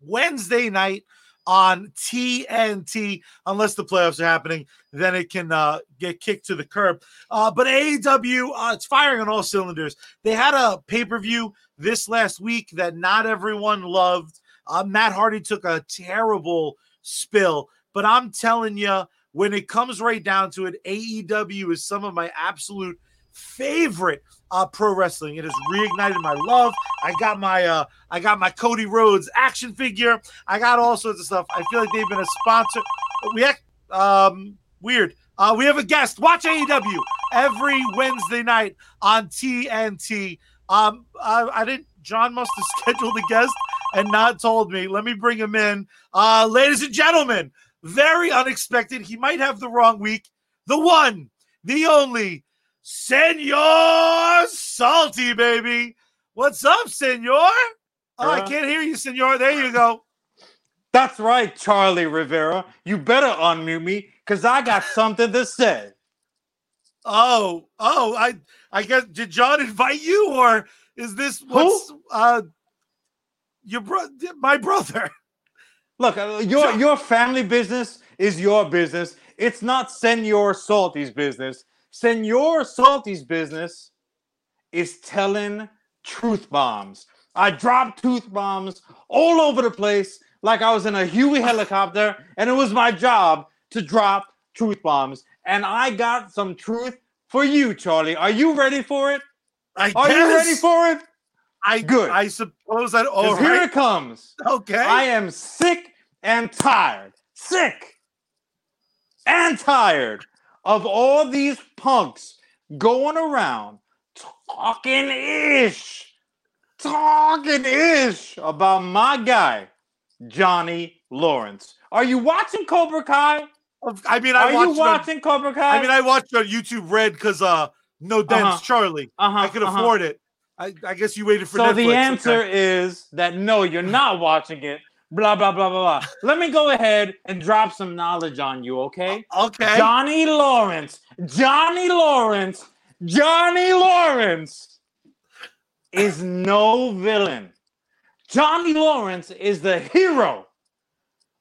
Wednesday night on TNT, unless the playoffs are happening, then it can uh, get kicked to the curb. Uh, but AEW, uh, it's firing on all cylinders. They had a pay per view this last week that not everyone loved. Uh, Matt Hardy took a terrible spill, but I'm telling you, when it comes right down to it, AEW is some of my absolute favorite uh, pro wrestling. It has reignited my love. I got my uh, I got my Cody Rhodes action figure. I got all sorts of stuff. I feel like they've been a sponsor. We act um weird. Uh, we have a guest. Watch AEW every Wednesday night on TNT. Um, I, I didn't. John must have scheduled a guest and not told me. Let me bring him in. Uh, ladies and gentlemen, very unexpected. He might have the wrong week. The one, the only, Senor Salty, baby. What's up, Senor? Oh, I can't hear you, Senor. There you go. That's right, Charlie Rivera. You better unmute me because I got something to say. Oh, oh, I I guess did John invite you or is this what's uh your bro my brother? Look, uh, your John- your family business is your business. It's not Senor Salty's business. Senor Salty's business is telling truth bombs. I dropped truth bombs all over the place like I was in a Huey helicopter, and it was my job to drop truth bombs. And I got some truth for you, Charlie. Are you ready for it? I Are you ready for it? I Good. I suppose that all here it comes. Okay. I am sick and tired, sick and tired of all these punks going around talking ish, talking ish about my guy, Johnny Lawrence. Are you watching Cobra Kai? I mean I Are watched you on- watching Cobra Kai? I mean I watched on YouTube Red because uh no dents Uh-huh. Charlie. uh-huh, I could uh-huh. afford it. I, I guess you waited for So Netflix. the answer is that no, you're not watching it. Blah blah blah blah blah. Let me go ahead and drop some knowledge on you, okay? Okay. Johnny Lawrence, Johnny Lawrence, Johnny Lawrence is no villain. Johnny Lawrence is the hero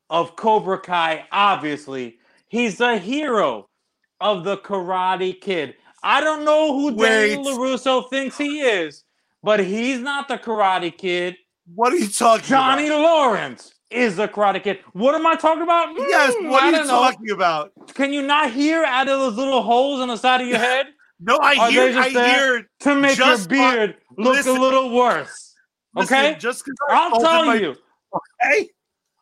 of Cobra Kai, obviously. He's the hero of the Karate Kid. I don't know who Daniel Wait. LaRusso thinks he is, but he's not the Karate Kid. What are you talking Johnny about? Lawrence is the Karate Kid. What am I talking about? Yes, Hmm, what I are you don't know. talking about? Can you not hear out of those little holes on the side of your head No, I Are hear I hear to make your beard look listen. a little worse? listen, Okay, just I'll tell you. Hey,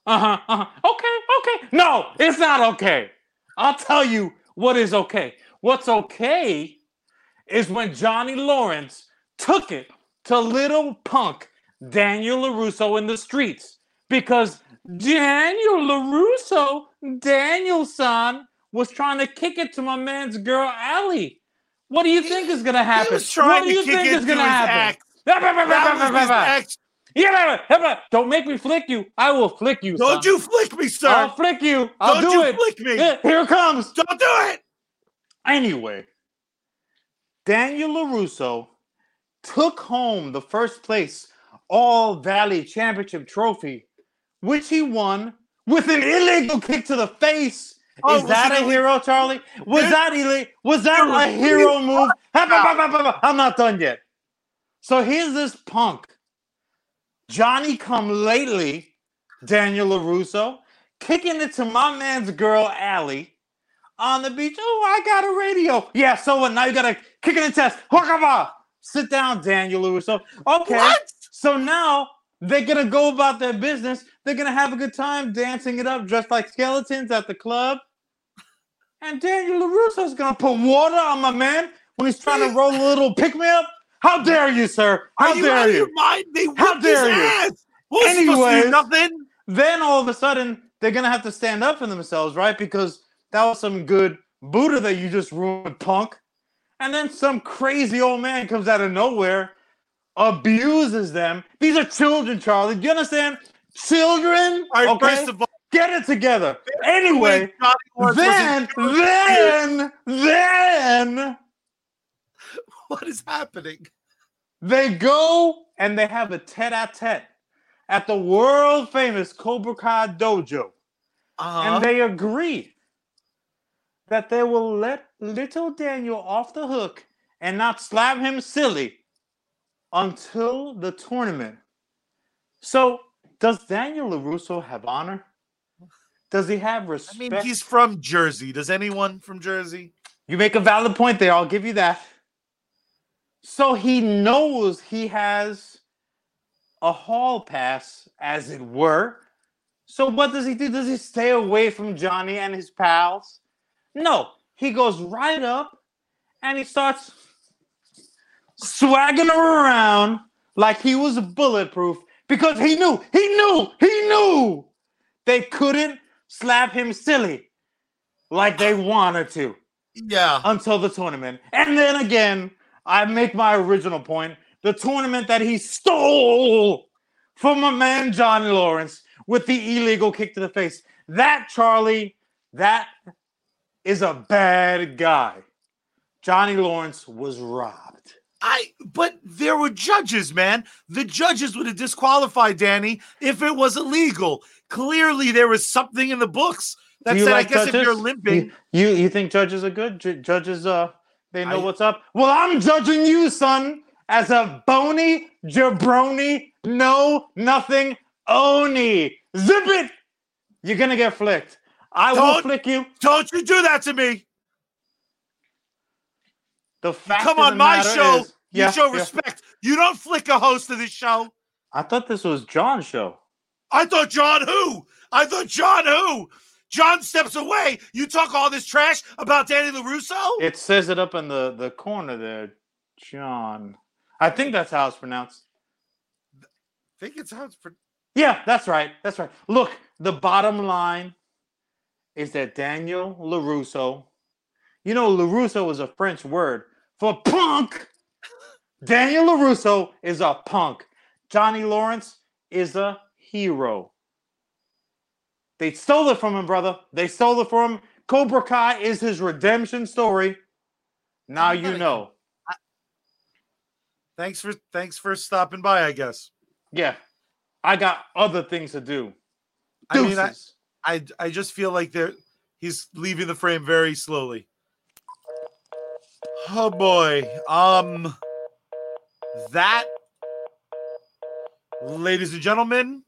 Uh huh. Uh-huh. Okay. Okay. No, it's not okay. I'll tell you what is okay. What's okay is when Johnny Lawrence took it to little punk Daniel LaRusso in the streets because Daniel LaRusso, Daniel-san, was trying to kick it to my man's girl Ali. What do you think is gonna he happen? was trying what do to you kick think it is gonna happen? ex. That was his ex. Don't make me flick you. I will flick you. Don't son. you flick me, sir. I'll flick you. I'll Don't do you it. flick me. Here it comes. Don't do it. Anyway, Daniel LaRusso took home the first place All Valley Championship trophy, which he won with an illegal kick to the face. Oh, Is that a ille- hero, Charlie? Was that illegal? Was that a hero move? I'm not done yet. So here's this punk, Johnny come lately, Daniel LaRusso, kicking it to my man's girl, Ali, on the beach. Oh, I got a radio. Yeah, so what? Now you got to kick it in test. Hookaba. Sit down, Daniel LaRusso. Okay. What? So now they're going to go about their business. They're going to have a good time dancing it up, dressed like skeletons at the club. And Daniel LaRusso's going to put water on my man when he's trying to roll a little pick me up. How dare you, sir? How you dare you? your mind? They How dare you? ass. What was supposed to Anyways. nothing? then all of a sudden they're gonna have to stand up for themselves, right? Because that was some good Buddha that you just ruined, punk. And then some crazy old man comes out of nowhere, abuses them. These are children, Charlie. Do you understand? Children. All right, okay? first of all, Get it together. Anyway, Johnny Lawrence was then, kid. then, then what is happening? they go and they have a tete-a-tete at the world famous Cobra Kai dojo. Uh-huh. and they agree that they will let little Daniel off the hook and not slap him silly until the tournament. So, does Daniel LaRusso have honor? Does he have respect? I mean, he's from Jersey. Does anyone from Jersey? You make a valid point there. I'll give you that. So he knows he has a hall pass, as it were. So what does he do? Does he stay away from Johnny and his pals? No, he goes right up and he starts swagging around like he was bulletproof because he knew, he knew, he knew they couldn't slap him silly like they wanted to Yeah. until the tournament. And then again, I make my original point the tournament that he stole from my man Johnny Lawrence with the illegal kick to the face. That, Charlie, that is a bad guy. Johnny Lawrence was robbed. I but there were judges, man. The judges would have disqualified Danny if it was illegal. Clearly, there was something in the books that said, like I guess if you're limping, You, you you think judges are good? Ju- judges uh they know I- what's up. Well, I'm judging you, son, as a bony jabroni, no nothing oni. Zip it. You're gonna get flicked. I will flick you. don't you do that to me. The fact Come on my show. is- yeah, you show yeah. respect. You don't flick a host of this show. I thought this was John's show. I thought John who? I thought John who? John steps away. You talk all this trash about Danny LaRusso? It says it up in the the corner there, John. I think that's how it's pronounced. I think it's how it's pro- Yeah, that's right. That's right. Look, the bottom line is that Daniel LaRusso, you know, LaRusso is a French word for punk. Daniel LaRusso is a punk. Johnny Lawrence is a hero. They stole it from him, brother. They stole it from him. Cobra Kai is his redemption story. Now you know. Thanks for thanks for stopping by. I guess. Yeah, I got other things to do. I mean, I, I I just feel like they're he's leaving the frame very slowly. Oh boy. Um that ladies and gentlemen,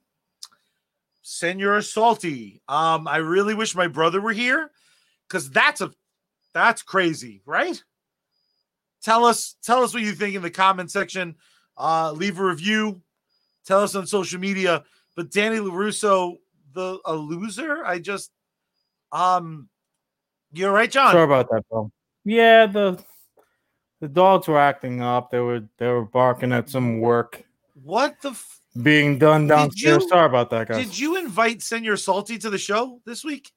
Senor Salty. Um I really wish my brother were here cuz that's a that's crazy, right? Tell us tell us what you think in the comment section. Uh leave a review. Tell us on social media. But Danny LaRusso, the a loser, I just um you're right, John. Sorry about that, bro. Yeah, the the dogs were acting up. They were they were barking at some work What the f- being done downstairs. you- Sorry about that, guys. did you invite Senor Salty to the show this week?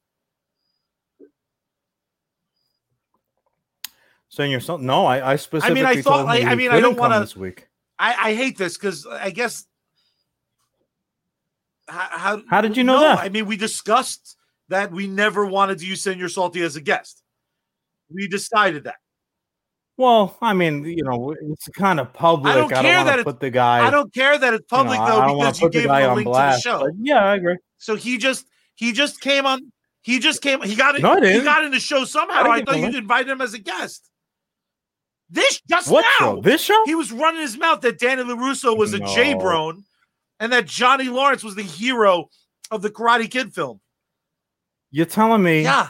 Senor Salty? No, I, I specifically I thought, told him like, I mean, I don't wanna- this week. I, I hate this because I guess how, how How did you know no, that? I mean, we discussed that we never wanted to use Senor Salty as a guest. We decided that. Well, I mean, you know, it's kind of public. I don't don't, care that put the guy. I don't care that it's you know, public I- I though because you gave him a link blast, to the show. yeah, I agree. So he just he just came on. He just came. He got it. No, I he got in the show somehow. I I, thought you'd invite him as a guest. This just What now. show? This show? He was running his mouth that Danny LaRusso was a No. J Brone and that Johnny Lawrence was the hero of the Karate Kid film. You're telling me Yeah.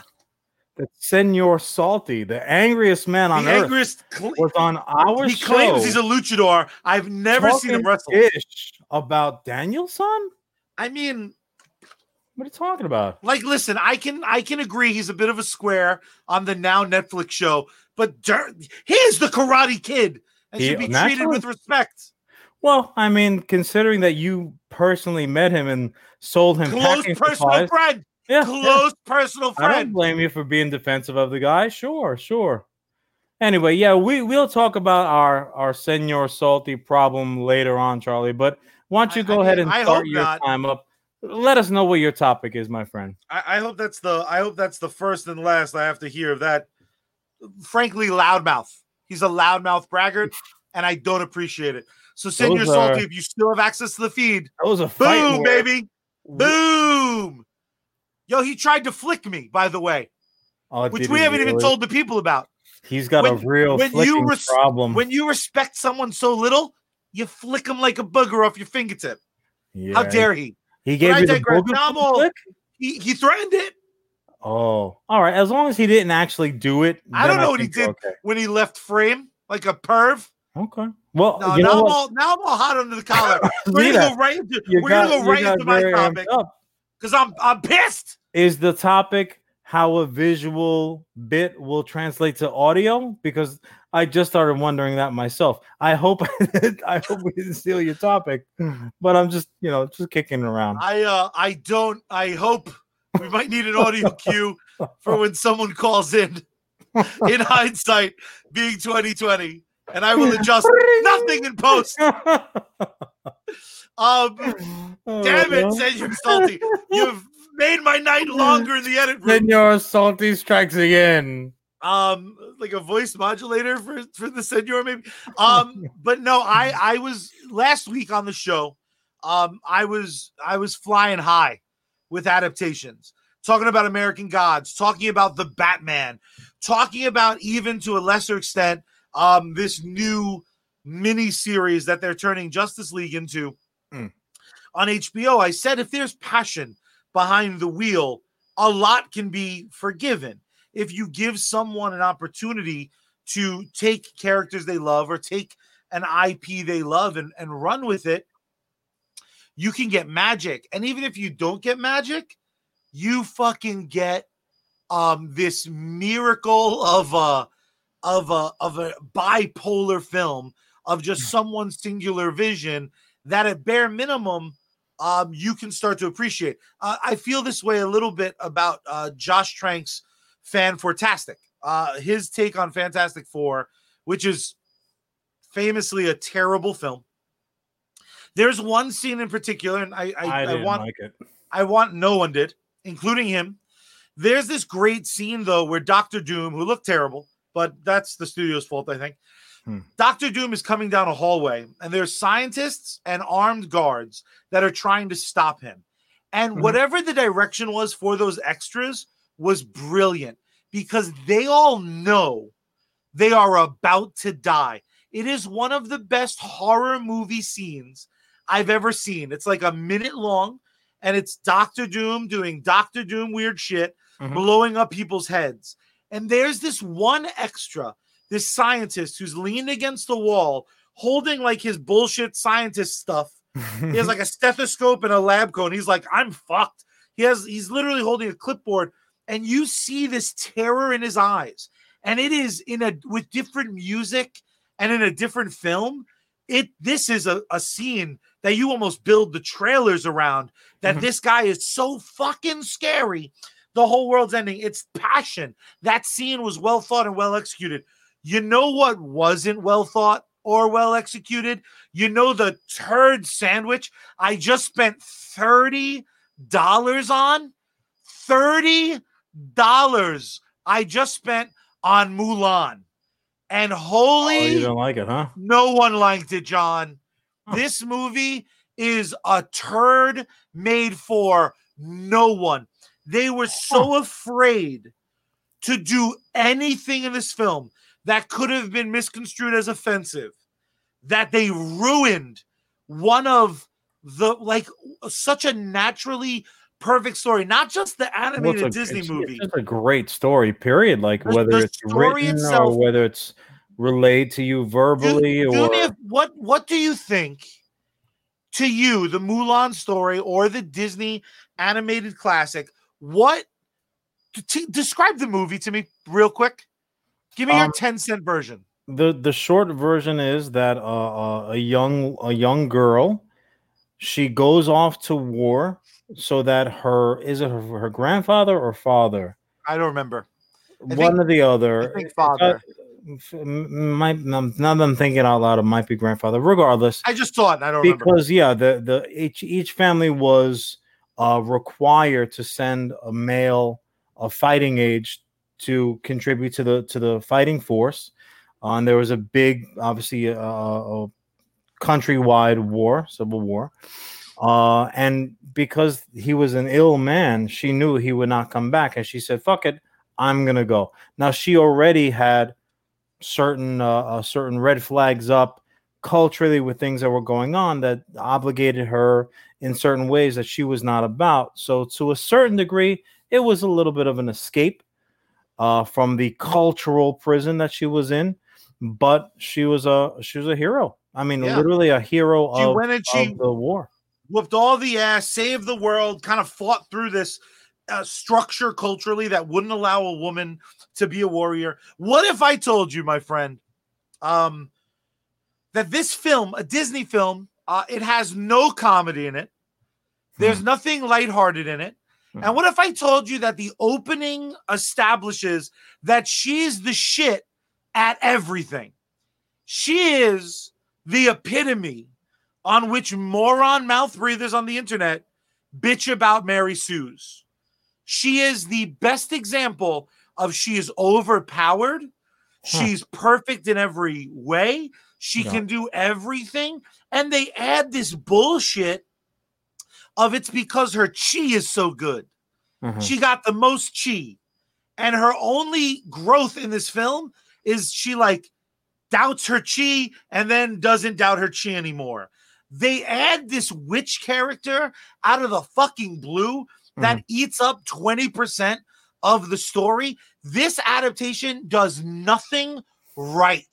That Senor Salty, the angriest man on the earth, angriest. cl- was on our he show. claims he's a luchador. I've never seen him wrestle. ish about Daniel-san. I mean, What are you talking about? like, listen, I can I can agree he's a bit of a square on the now Netflix show, but dur- he's the Karate Kid and He- should be treated with respect. Well, I mean, considering that you personally met him and sold him Close personal supplies, friend. Yeah, yeah. Close personal I don't blame you for being defensive of the guy. Sure, sure. Anyway, yeah, we we'll talk about our our Senor Salty problem later on, Charlie. But why don't you go I ahead and I start your not. time up? Let us know what your topic is, my friend. I, I hope that's the I hope that's the first and last I have to hear of that. Frankly, loudmouth. He's a loudmouth braggart, and I don't appreciate it. So Those salty are- if you still have access to the feed. That was a Boom, baby. Boom. Yo, he tried to flick me, by the way, Oh, which we haven't even told the people about. He's got a real when you res- problem. When you respect someone so little, you flick them like a booger off your fingertip. Yeah, How dare he? he gave I you the booger I'm the all- flick? He, he threatened it Oh, all right. As long as he didn't actually do it, I don't know what he did when he left frame like a perv. Okay. Okay. Well, No, you now know I'm all now I'm all hot under the collar. We're gonna go right into we're got- gonna go right into my topic up. Because I'm I'm pissed. Is the topic how a visual bit will translate to audio? Because I just started wondering that myself. I hope I hope we didn't steal your topic, but I'm just you know just kicking around. I uh I don't I hope we might need an audio cue for when someone calls in. In hindsight, being 2020, and I will adjust nothing in post. Um, damn it, Senor Salty, you've made my night longer in the edit room. Senor Salty strikes again. um like a voice modulator for for the senior maybe? Um but no i i was last week on the show um i was i was flying high with adaptations. Talking about american gods talking about the batman talking about even to a lesser extent um this new mini series that they're turning justice league into Mm. on hbo i said if there's passion behind the wheel a lot can be forgiven if you give someone an opportunity to take characters they love or take an IP they love and, and run with it, you can get magic. And even if you don't get magic, you fucking get um this miracle of a of a of a bipolar film of just someone's singular vision that at bare minimum um you can start to appreciate. Uh, I feel this way a little bit about uh Josh Trank's Fan Fantastic. Uh, his take on Fantastic Four, which is famously a terrible film. There's one scene in particular, and I I, I, I, want like it. I want no one did, including him. There's this great scene though where Doctor Doom, who looked terrible, but that's the studio's fault, I think. Hmm. Doctor Doom is coming down a hallway, and there's scientists and armed guards that are trying to stop him. And Mhm. whatever the direction was for those extras was brilliant because they all know they are about to die. It is one of the best horror movie scenes I've ever seen. It's like a minute long, and it's Doctor Doom doing Doctor Doom weird shit, Mhm. blowing up people's heads. And there's this one extra, this scientist who's leaned against the wall, holding like his bullshit scientist stuff. He has like a stethoscope and a lab coat. And he's like, I'm fucked. He has, he's literally holding a clipboard, and you see this terror in his eyes. And it is in a with different music and in a different film. It this is a, a scene that you almost build the trailers around that Mhm. this guy is so fucking scary. The whole world's ending. It's passion. That scene was well thought and well executed. You know what wasn't well thought or well executed? You know the turd sandwich I just spent $30 on? $30 I just spent on Mulan. And oh, holy you don't like it, huh? no one liked it, John. Huh. This movie is a turd made for no one. They were so afraid to do anything in this film that could have been misconstrued as offensive that they ruined one of the like such a naturally perfect story, not just the animated it's a- Disney it's- movie. It's a great story, period. Like The- whether the it's written itself- or whether it's relayed to you verbally do or me a- what what do you think to you the Mulan story or the Disney animated classic? What t- describe the movie to me real quick? Give me your Um, 10 cent version. the the short version is that uh, uh, a young a young girl she goes off to war so that her is it her, her grandfather or father I don't remember. one think- or the other I think Uh, father. m- might now that I'm thinking out loud, it might be grandfather. Regardless, I just thought I don't remember. because yeah, the the each each family was uh, required to send a male of fighting age to contribute to the to the fighting force. Uh, and there was a big, obviously, uh, a countrywide war, civil war. Uh, and because he was an ill man, she knew he would not come back, and she said, "Fuck it, I'm gonna go." Now she already had certain uh, uh, certain red flags up culturally with things that were going on that obligated her in certain ways that she was not about. So to a certain degree, it was a little bit of an escape uh, from the cultural prison that she was in, but she was a she was a hero. I mean, Yeah. literally a hero she of, went and she the war. whooped all the ass, saved the world, kind of fought through this uh, structure culturally that wouldn't allow a woman to be a warrior. What if I told you, my friend, um, that this film, a Disney film, uh, it has no comedy in it. There's nothing lighthearted in it. And what if I told you that the opening establishes that she's the shit at everything? She is the epitome on which moron mouth breathers on the internet bitch about Mary Sue's. She is the best example of she is overpowered. Huh. She's perfect in every way. She Yeah. can do everything. And they add this bullshit of it's because her chi is so good. Mhm. She got the most chi. And her only growth in this film is she like doubts her chi and then doesn't doubt her chi anymore. They add this witch character out of the fucking blue that eats up 20% of the story. This adaptation does nothing right.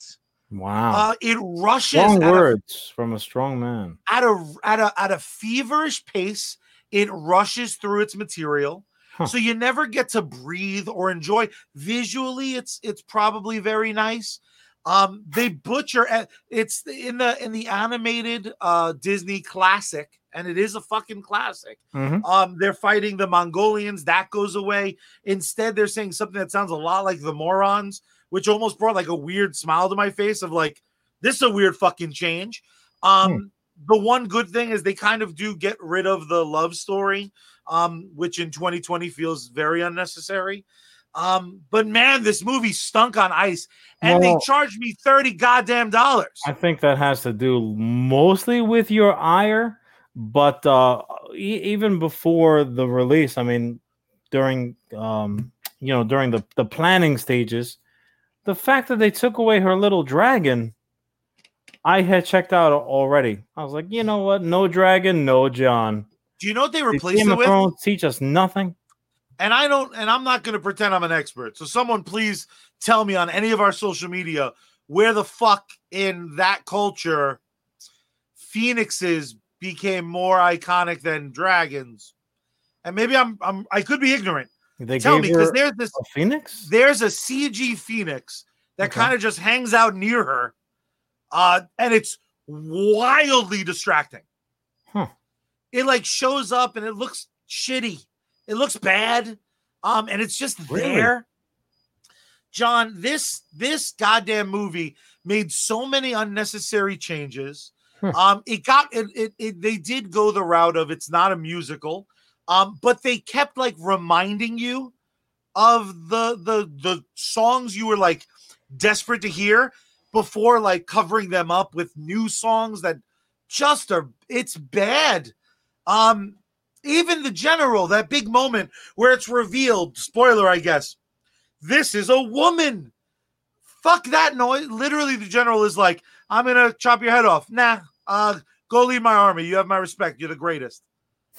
Wow. Uh, it rushes Strong at a words from a strong man. at a at a at a feverish pace. It rushes through its material, Huh. so you never get to breathe or enjoy. Visually, it's it's probably very nice. Um, they butcher it's in the in the animated uh Disney classic, and it is a fucking classic. Mhm. Um, they're fighting the Mongolians. That goes away. Instead, they're saying something that sounds a lot like the morons, which almost brought like a weird smile to my face of like, this is a weird fucking change. Um, the one good thing is they kind of do get rid of the love story, um, which in 2020 feels very unnecessary. Um, but man, this movie stunk on ice, and they charged me thirty goddamn dollars. I think that has to do mostly with your ire, but uh, e- even before the release, I mean, during um, you know during the the planning stages, the fact that they took away her little dragon, I had checked out already. I was like, you know what? No dragon, no John. Do you know what they replaced Game it with? Thrones teach us nothing. and I don't, and I'm not going to pretend I'm an expert. So someone please tell me on any of our social media where the fuck in that culture phoenixes became more iconic than dragons. And maybe I'm, I'm I could be ignorant. They tell gave me because there's this phoenix. there's a CG phoenix that Okay. kind of just hangs out near her, uh, and it's wildly distracting. Huh. It like shows up and it looks shitty. It looks bad, um, and it's just Really? there. John, this this goddamn movie made so many unnecessary changes. Hmm. Um, it got it, it, it. They did go the route of it's not a musical, um, but they kept like reminding you of the the the songs you were like desperate to hear before like covering them up with new songs that just are it's bad. Um even the general that big moment where it's revealed spoiler i guess this is a woman. Fuck that noise. Literally the general is like i'm gonna chop your head off. Nah uh go lead my army. You have my respect. You're the greatest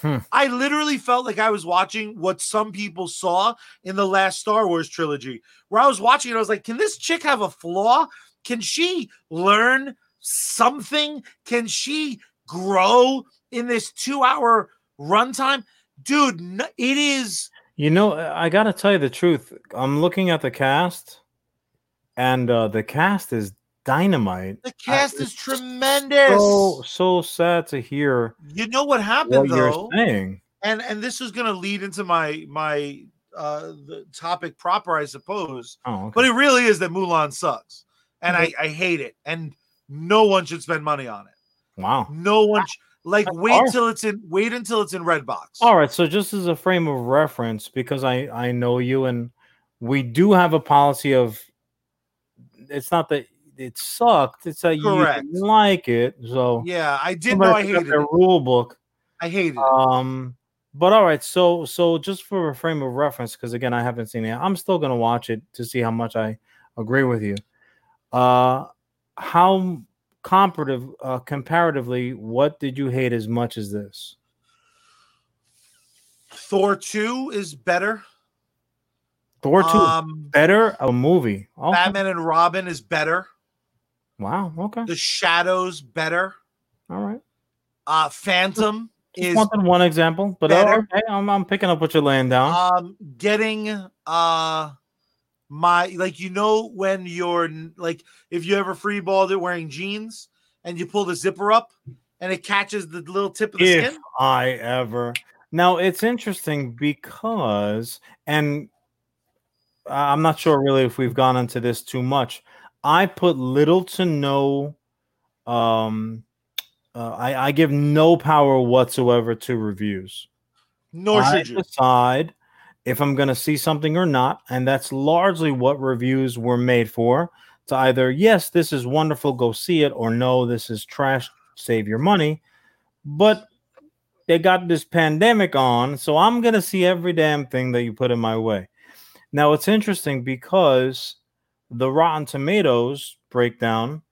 Hmm. I literally felt like I was watching what some people saw in the last Star Wars trilogy, where I was watching it. I was like, can this chick have a flaw? Can she learn something? Can she grow in this two hour runtime? Dude, it is. You know, I gotta tell you the truth. I'm looking at the cast, and uh, the cast is dynamite. The cast is tremendous. So so sad to hear you know what what happened you're though, saying. and and this is going to lead into my my uh the topic proper, I suppose. Oh, okay. But it really is that Mulan sucks, and Okay. I I hate it, and no one should spend money on it. wow. No one sh- like wait harsh. till it's in wait until it's in Redbox. All right. So just as a frame of reference, because I I know you, and we do have a policy of. It's not that it sucked; it's that Correct. you didn't like it. So Yeah, I did know I hated their it. rule book. I hated it. Um, but all right, so so just for a frame of reference, because again, I haven't seen it. I'm still gonna watch it to see how much I agree with you. Uh, how comparative, uh, comparatively, what did you hate as much as this? Thor two is better. Thor two is Um, better a movie. Okay. Batman and Robin is better. Wow. Okay. The Shadows better. All right. Uh, Phantom Just is wanted one example, but better. okay, I'm, I'm picking up what you're laying down. um getting uh my like you know when you're like if you ever freeballed it wearing jeans and you pull the zipper up and it catches the little tip of the if skin. I ever. Now it's interesting because, and I'm not sure really if we've gone into this too much. I put little to no, um, uh, I, I give no power whatsoever to reviews. Nor I should you. decide if I'm going to see something or not, and that's largely what reviews were made for. To either yes, this is wonderful, go see it, or no, this is trash, save your money. But they got this pandemic on, so I'm going to see every damn thing that you put in my way. Now it's interesting because the Rotten Tomatoes breakdown,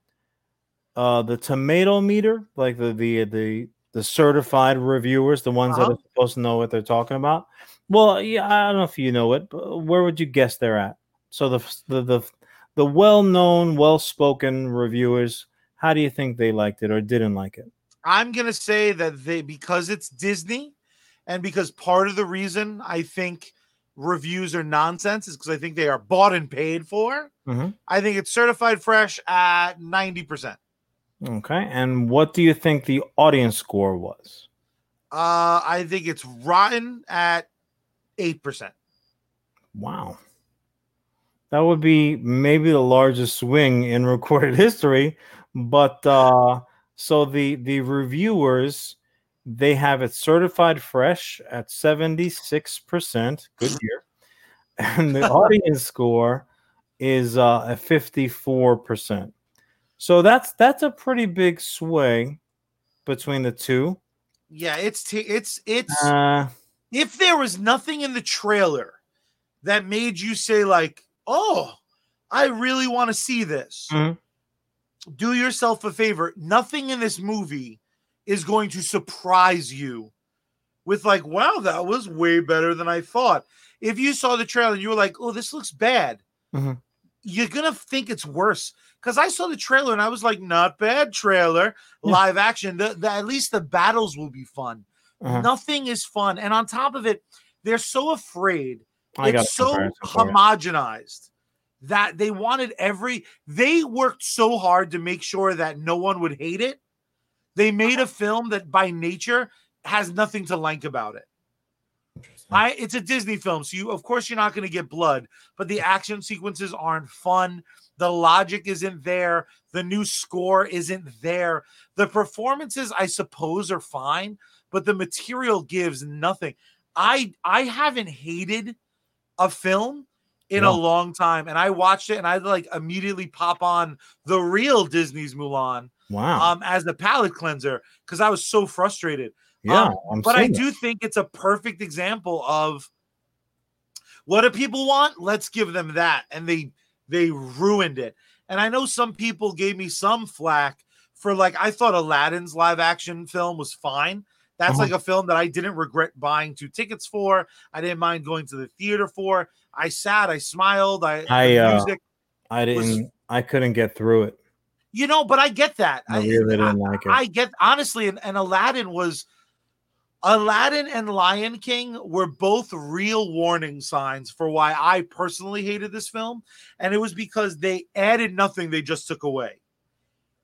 uh, the tomato meter, like the the the the certified reviewers, the ones that Uh-huh. are supposed to know what they're talking about. Well, yeah, I don't know if you know it, but where would you guess they're at? So the the the, the well-known, well-spoken reviewers, how do you think they liked it or didn't like it? I'm gonna say that they because it's Disney, and because part of the reason I think reviews are nonsense is because I think they are bought and paid for. Mhm. I think it's certified fresh at ninety percent. Okay, and what do you think the audience score was? Uh, I think it's rotten at eight percent. Wow. That would be maybe the largest swing in recorded history, but uh so the the reviewers they have it certified fresh at 76%, good year. and the audience score is uh, a 54%. So that's that's a pretty big sway between the two. Yeah, it's t- it's it's Uh, if there was nothing in the trailer that made you say like, "Oh, I really want to see this." Mhm. Do yourself a favor. Nothing in this movie is going to surprise you with like, "Wow, that was way better than I thought." If you saw the trailer and you were like, "Oh, this looks bad." Mhm. You're going to think it's worse cuz I saw the trailer and I was like, "Not bad trailer." Yeah. Live action. The, the, at least the battles will be fun. uh-huh. Nothing is fun. And on top of it, they're so afraid. I it's so comparison for you. homogenized that they wanted every they worked so hard to make sure that no one would hate it. They made a uh-huh. film that by nature has nothing to like about it. I it's a Disney film, so you of course you're not going to get blood, but the action sequences aren't fun. The logic isn't there. The new score isn't there. The performances, I suppose, are fine, but the material gives nothing. I I haven't hated a film in a long time, and I watched it and I like immediately pop on the real Disney's Mulan Wow. um as the palate cleanser because I was so frustrated yeah, um, but I do think it's a perfect example of what do people want? Let's give them that. And they they ruined it. And I know some people gave me some flack for like I thought Aladdin's live action film was fine. That's Uh-huh. like a film that I didn't regret buying two tickets for. I didn't mind going to the theater for. I sat, I smiled, I, I, the uh, I didn't. I couldn't get through it. You know, but I get that. I really didn't like it. I get honestly, and, and Aladdin was Aladdin and Lion King were both real warning signs for why I personally hated this film, and it was because they added nothing, they just took away.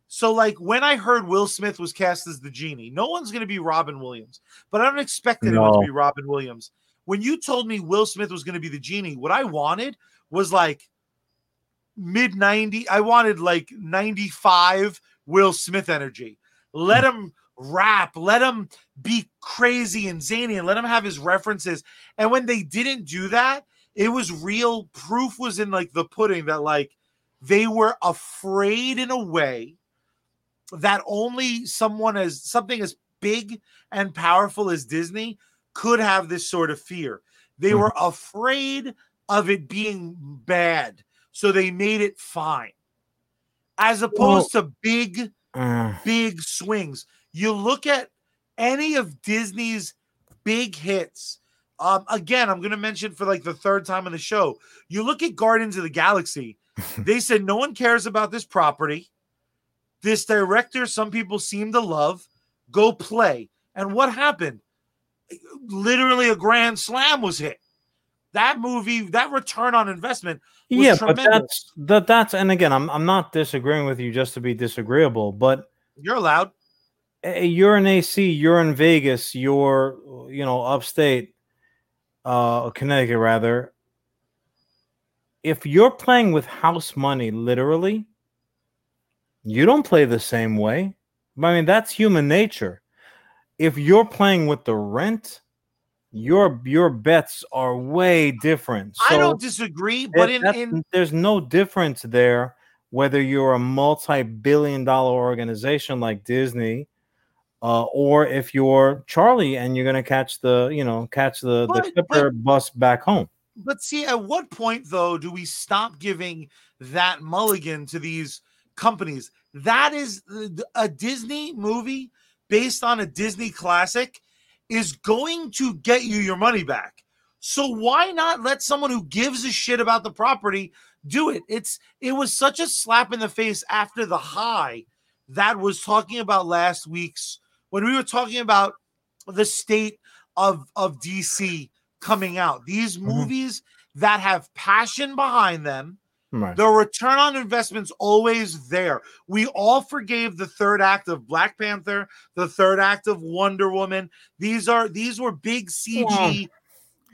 So, like when I heard Will Smith was cast as the genie, no one's going to be Robin Williams, but I don't expect anyone No. to be Robin Williams. When you told me Will Smith was going to be the genie, what I wanted was like mid 90 I wanted like 95 Will Smith energy. Let him rap, let him be crazy and zany and let him have his references. And when they didn't do that, it was real proof was in like the pudding that like they were afraid in a way that only someone as something as big and powerful as Disney could have this sort of fear. They Mhm. were afraid of it being bad, so they made it fine. As opposed to big, Uh, big swings. You look at any of Disney's big hits. Um, again, I'm going to mention for like the third time on the show. You look at Guardians of the Galaxy. they said no one cares about this property. This director, some people seem to love. Go play. And what happened? Literally, a grand slam was hit. That movie, that return on investment was yeah, but that's that. That's and again, I'm I'm not disagreeing with you just to be disagreeable, but You're allowed. you're in AC, you're in Vegas, you're you know upstate, uh, Connecticut rather. If you're playing with house money, literally, you don't play the same way. I mean, that's human nature. If you're playing with the rent, your your bets are way different. I don't disagree, but in, in there's no difference there whether you're a multi-billion dollar organization like Disney uh, or if you're Charlie and you're going to catch the you know catch the But- the Clipper bus back home. But see, at what point though do we stop giving that mulligan to these companies? That is a Disney movie based on a Disney classic is going to get you your money back. So why not let someone who gives a shit about the property do it? It's it was such a slap in the face after the high that was talking about last week's when we were talking about the state of of DC coming out. These Mhm. movies that have passion behind them, Right. the return on investment's always there. We all forgave the third act of Black Panther, the third act of Wonder Woman. These are these were big CG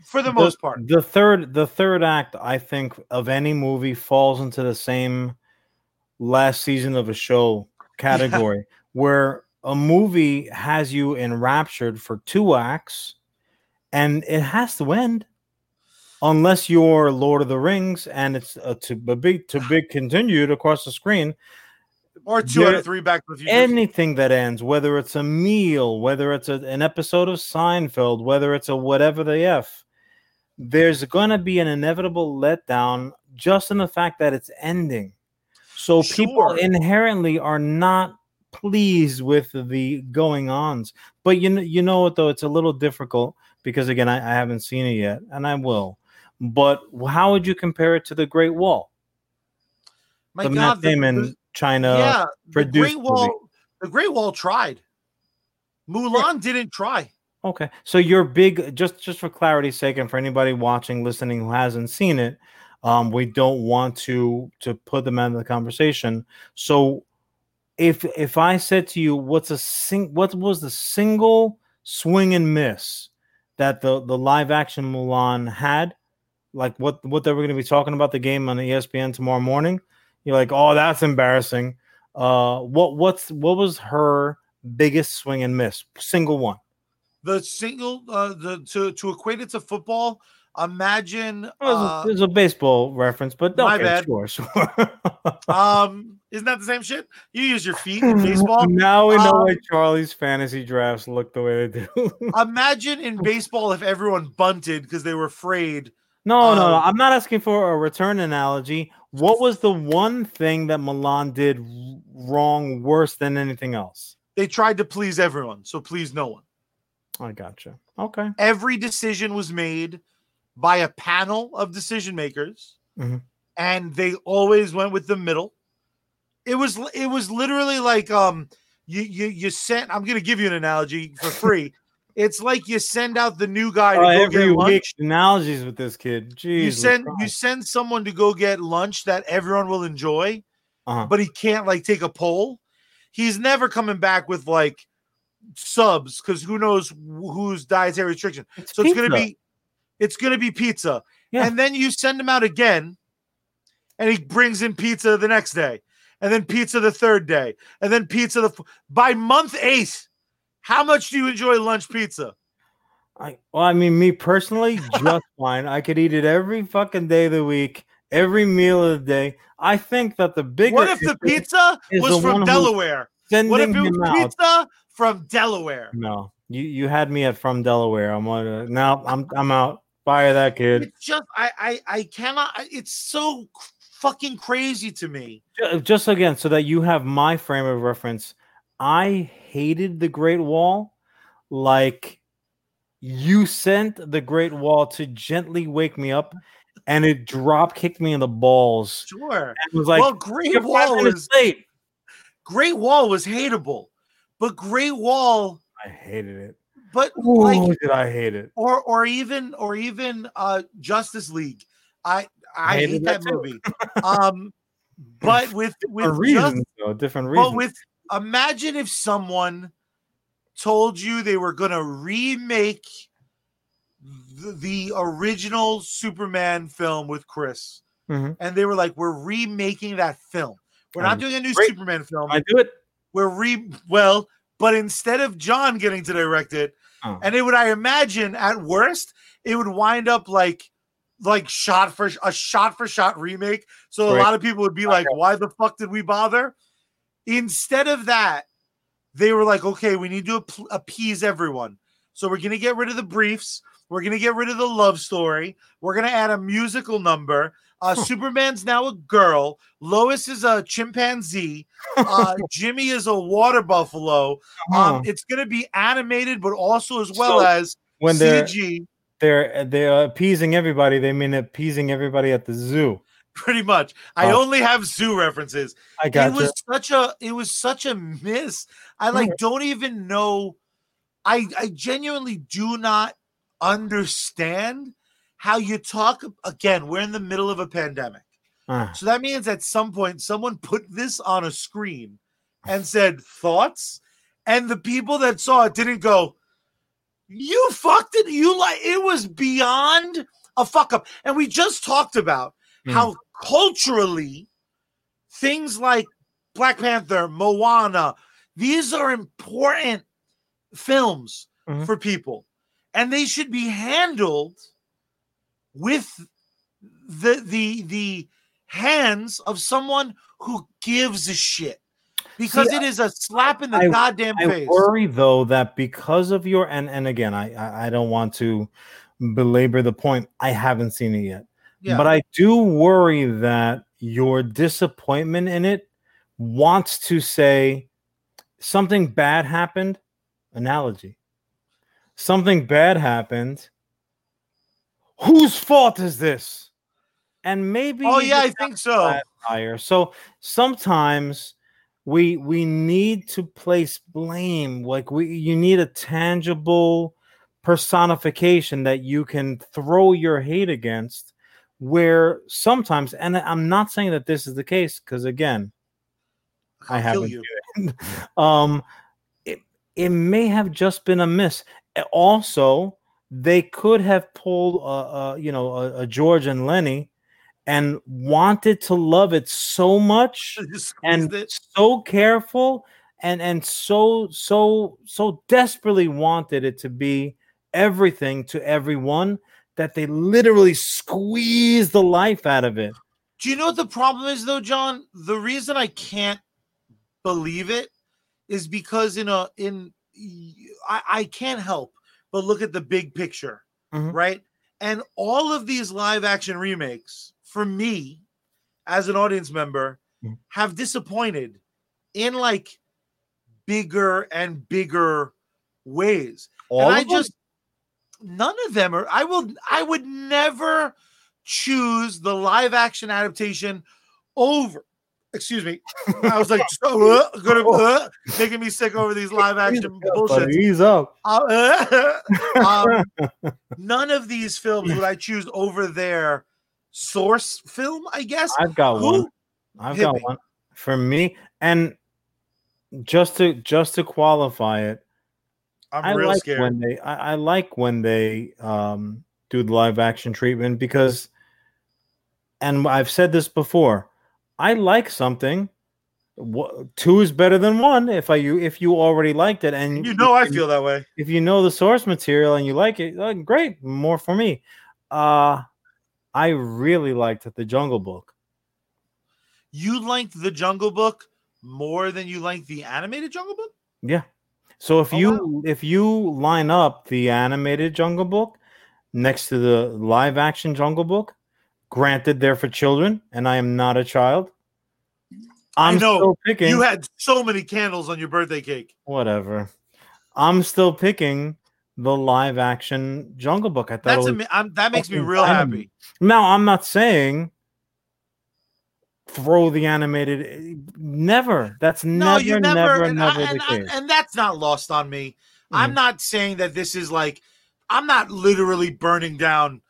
for the most part. The third the third act I think of any movie falls into the same last season of a show category where a movie has you enraptured for two acts and it has to end. Unless you're Lord of the Rings and it's uh, to be to be continued across the screen. Or two There- out of three Back the Future. Anything that ends, whether it's a meal, whether it's a, an episode of Seinfeld, whether it's a whatever the f, there's going to be an inevitable letdown just in the fact that it's ending. So people inherently are not pleased with the going ons. But you know, you know what though, it's a little difficult because again, I, I haven't seen it yet, and I will. But how would you compare it to the Great Wall? My the God, Matt Damon the- China yeah, the produced Great movie. Wall. The Great Wall tried. Mulan didn't try. Okay, so you're big. Just just for clarity's sake, and for anybody watching, listening who hasn't seen it, um, we don't want to to put them out of the conversation. So, if if I said to you, what's a sing? What was the single swing and miss that the the live action Mulan had? Like what what they were going to be talking about the game on ESPN tomorrow morning? You're like, oh, that's embarrassing. Uh, what what's what was her biggest swing and miss? Single one. The single, uh, the to to equate it to football. Imagine, uh, a, a baseball reference, but my okay, bad. sure, sure. um, isn't that the same shit? You use your feet in baseball. now we know Um, why Charlie's fantasy drafts look the way they do. Imagine in baseball if everyone bunted because they were afraid. No, no, no. Um, I'm not asking for a return analogy. What was the one thing that Mulan did wrong worse than anything else? They tried to please everyone, so please no one. I gotcha. Okay. Every decision was made by a panel of decision makers, Mhm. and they always went with the middle. It was it was literally like um you you you sent. I'm gonna give you an analogy for free. it's like you send out the new guy to Uh, go every get lunch. week analogies with this kid. Jeez. you send you send someone to go get lunch that everyone will enjoy, Uh-huh. but he can't like take a poll. He's never coming back with like subs because who knows wh- whose dietary restriction. So it's gonna be it's gonna be pizza. Yeah. And then you send him out again, and he brings in pizza the next day, and then pizza the third day, and then pizza the f- by month eight. How much do you enjoy lunch pizza? I, well, I mean, me personally, just fine. I could eat it every fucking day of the week, every meal of the day. I think that the bigger What if the pizza was the from Delaware? What if it was out. pizza from Delaware? No, you you had me at from Delaware. I'm uh, now I'm I'm out. Fire that kid. It's just I I I cannot. It's so fucking crazy to me. Ju- Just again, so that you have my frame of reference. I hated the Great Wall, like you sent the Great Wall to gently wake me up, and it drop kicked me in the balls. Sure. And was like, well, Great Wall was late. Great Wall was hateable, but Great Wall, I hated it. but Ooh, like did I hate it? or or even or even uh Justice League. I I hate that that movie. Um, but with with just, reasons, though, different reasons. but with imagine if someone told you they were gonna remake the, the original Superman film with Chris, Mhm. and they were like, "We're remaking that film. We're not Um, doing a new great. Superman film. I do it. We're re well." But instead of John getting to direct it, Oh. and it would, I imagine, at worst, it would wind up like like shot for a shot for shot remake. So a Right. lot of people would be like, "Why the fuck did we bother?" Instead of that, they were like, "Okay, we need to ap- appease everyone, so we're gonna get rid of the briefs. We're gonna get rid of the love story. We're gonna add a musical number. Uh. Superman's now a girl. Lois is a chimpanzee. Uh, Jimmy is a water buffalo. Um, it's going to be animated, but also as well So, as when they're CG. they're they're appeasing everybody, they mean appeasing everybody at the zoo. Pretty much. I Oh. only have zoo references. I It got you. was such a. It was such a miss. I like Alright. don't even know. I I genuinely do not understand how you talk. Again, we're in the middle of a pandemic. Ah, So that means at some point someone put this on a screen and said thoughts, and the people that saw it didn't go, "You fucked it." You like it was beyond a fuck up. And we just talked about Hmm. how culturally things like Black Panther, Moana, these are important films Mhm. for people, and they should be handled with the the the hands of someone who gives a shit because See, it is a slap in the I- goddamn I face. worry though that because of your and and again, I I, I don't want to belabor the point. I haven't seen it yet, yeah. but I do worry that your disappointment in it wants to say something bad happened. Analogy. Something bad happened. Whose fault is this? And maybe oh yeah, I think so. higher. So sometimes we we need to place blame. Like we you need a tangible personification that you can throw your hate against. Where sometimes, and I'm not saying that this is the case, because again, I I'll kill haven't it. um it, it may have just been a miss. Also, they could have pulled uh, uh you know a, a George and Lenny and wanted to love it so much and it. so careful and and so so so desperately wanted it to be everything to everyone that they literally squeeze the life out of it. Do you know what the problem is though, John? The reason I can't believe it is because in a in I, I can't help but look at the big picture, Mhm. right? And all of these live action remakes, for me, as an audience member, Mhm. have disappointed in like bigger and bigger ways. All and I them? just none of them are. I will. I would never choose the live action adaptation over. Excuse me. I was like, so, uh, gonna, uh, making me sick over these live action bullshit. Ease up. Uh, um, none of these films would I choose over their source film. I guess. I've got Who- one. I've Hit got me. one for me, and just to just to qualify it, I'm I real like scared. when they I, I like when they um do the live action treatment because and I've said this before, I like something. Two is better than one if I you if you already liked it and you know, I feel that way. if you know the source material and you like it, uh, great, more for me. Uh I really liked the Jungle Book. You liked the Jungle Book more than you liked the animated Jungle Book. Yeah. So if Oh, you if you line up the animated Jungle Book next to the live action Jungle Book, granted they're for children, and I am not a child. I I'm know. still picking You had so many candles on your birthday cake. whatever. I'm still picking the live action Jungle Book. I thought That's was, I'm, that makes me real happy. now I'm not saying throw the animated eh, never. That's No, never, never, never, never, and, I- and, the I- case. and that's not lost on me. I'm Mhm. not saying that this is like I'm not literally burning down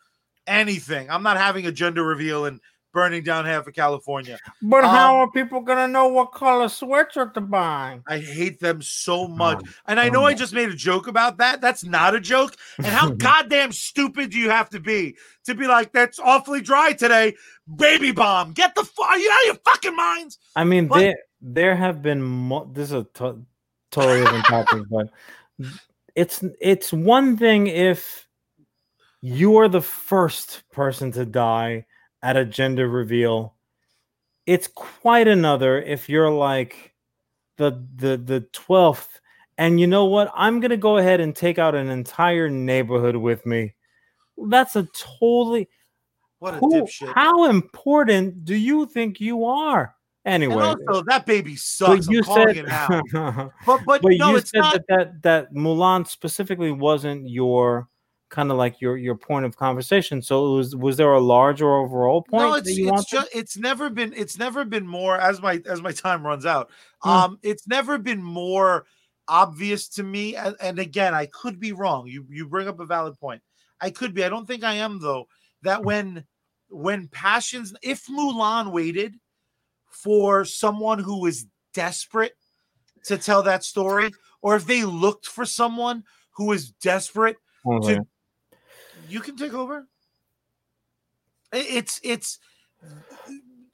anything. I'm not having a gender reveal and burning down half of California. But how um, are people gonna know what color sweatshirt to buy? I hate them so oh, much. Oh, And I oh know I just made a joke about that. That's not a joke. And how goddamn stupid do you have to be to be like, that's awfully dry today? Baby bomb. Get the fuck. You out of your fucking minds? I mean, But- there there have been mo- this is a to- totally different topic, but it's it's one thing if you are the first person to die at a gender reveal. It's quite another if you're like the the the twelfth, and you know what? I'm gonna go ahead and take out an entire neighborhood with me. That's a totally What a who- dipshit. how important do you think you are? and Anyway, also, that baby but sucks. you I'm calling said. But but, but no, you it's said not. that, that that Mulan specifically wasn't your kind of like your your point of conversation. So it was was there a larger overall point no, that it's you it's just it's never been it's never been more as my as my time runs out. Hmm. Um, it's never been more obvious to me. And, and again, I could be wrong. You you bring up a valid point. I could be. I don't think I am though. That Hmm. when when passions, if Mulan waited for someone who was desperate to tell that story, or if they looked for someone who was desperate to-. You can take over. It's it's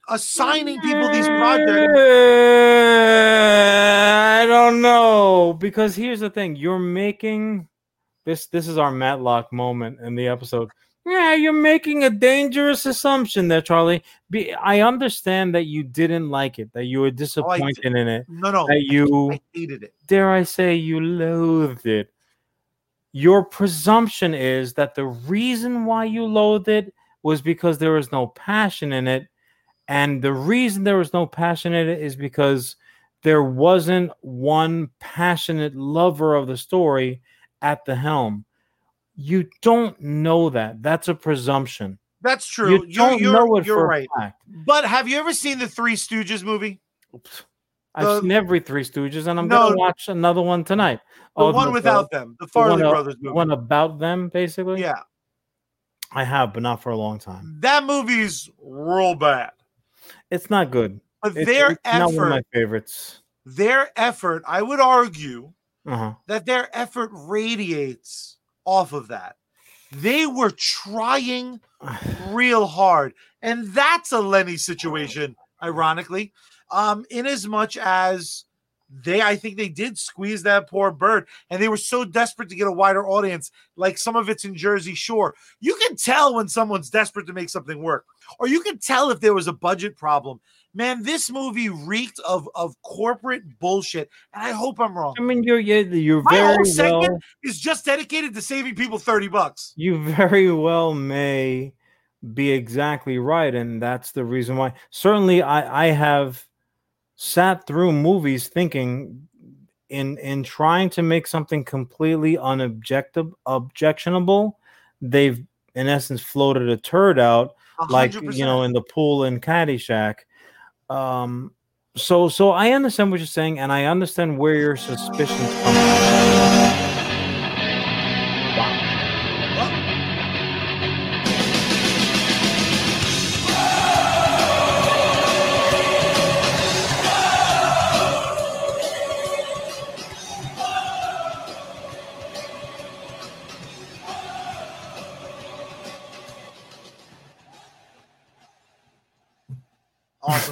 assigning people these projects. Eh, I don't know because here's the thing: you're making this. This is our Matlock moment in the episode. Yeah, you're making a dangerous assumption there, Charlie. Be, I understand that you didn't like it, that you were oh, disappointed in it, No, no, that you, I hated it. dare I say, you loathed it. Your presumption is that the reason why you loathed it was because there was no passion in it. And the reason there was no passion in it is because there wasn't one passionate lover of the story at the helm. You don't know that. That's a presumption. That's true. You You don't you're, know it you're for right. a fact. But have you ever seen the Three Stooges movie? I've The- seen every Three Stooges, and I'm No, gonna watch another one tonight. The Oh, one without them, the Farrelly one, uh, Brothers the movie. one about them, basically. yeah, I have, but not for a long time. that movie's real bad. It's not good. But It's, their it's not one of effort, my favorites. their effort, I would argue Uh-huh. that their effort radiates off of that. They were trying real hard. And that's a Lenny situation, ironically. Um, in as much as they I think they did squeeze that poor bird, and they were so desperate to get a wider audience, like some of it's in Jersey Shore. You can tell when someone's desperate to make something work, or you can tell if there was a budget problem. Man, this movie reeked of of corporate bullshit, and I hope I'm wrong. I mean, you're you're, My very whole segment well. is just dedicated to saving people 30 bucks. You very well may be exactly right, and that's the reason why. Certainly, I I have sat through movies thinking in in trying to make something completely unobjective objectionable they've in essence floated a turd out like you know in the pool in Caddyshack. Um, so so I understand what you're saying, and I understand where your suspicions come from.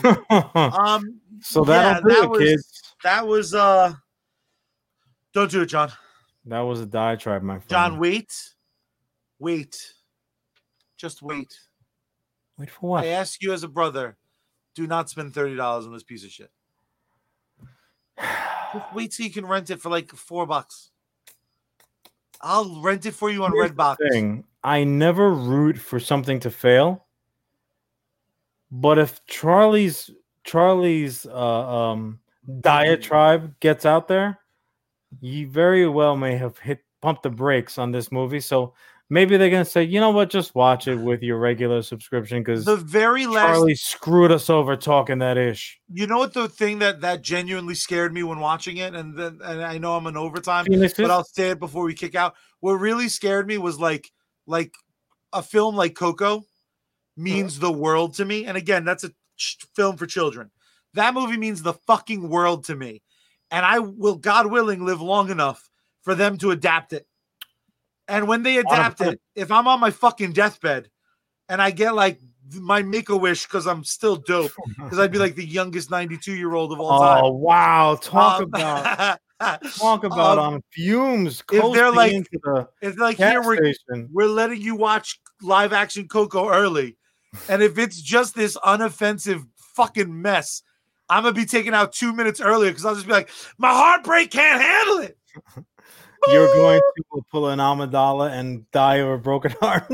Um, so that'll yeah, do that it, was- kids. that was uh, don't do it, John. That was a diatribe, my friend. John, wait, wait, just wait. wait for what? I ask you as a brother, do not spend thirty dollars on this piece of shit. Just wait till you can rent it for like four bucks. I'll rent it for you on Here's the Redbox. thing. I never root for something to fail. But if Charlie's Charlie's uh, um, diatribe gets out there, you very well may have hit pumped the brakes on this movie. So maybe they're gonna say, you know what, just watch it with your regular subscription because The very last Charlie screwed us over talking that ish. You know what the thing that that genuinely scared me when watching it, and then and I know I'm in overtime, but I'll say it before we kick out. What really scared me was like like a film like Coco means the world to me, and again, that's a ch- film for children. That movie means the fucking world to me, and I will, God willing, live long enough for them to adapt it. And when they adapt it, if I'm on my fucking deathbed and I get like my make a wish because I'm still dope, because I'd be like the youngest 92 year old of all time. Oh wow! Talk Um, about talk about um, on fumes. If they're like- the it's like here we're we're letting you watch live action Coco early, and if it's just this unoffensive fucking mess, I'm gonna be taken out two minutes earlier because I'll just be like, my heartbreak can't handle it. You're going to pull an Amidala and die of a broken heart.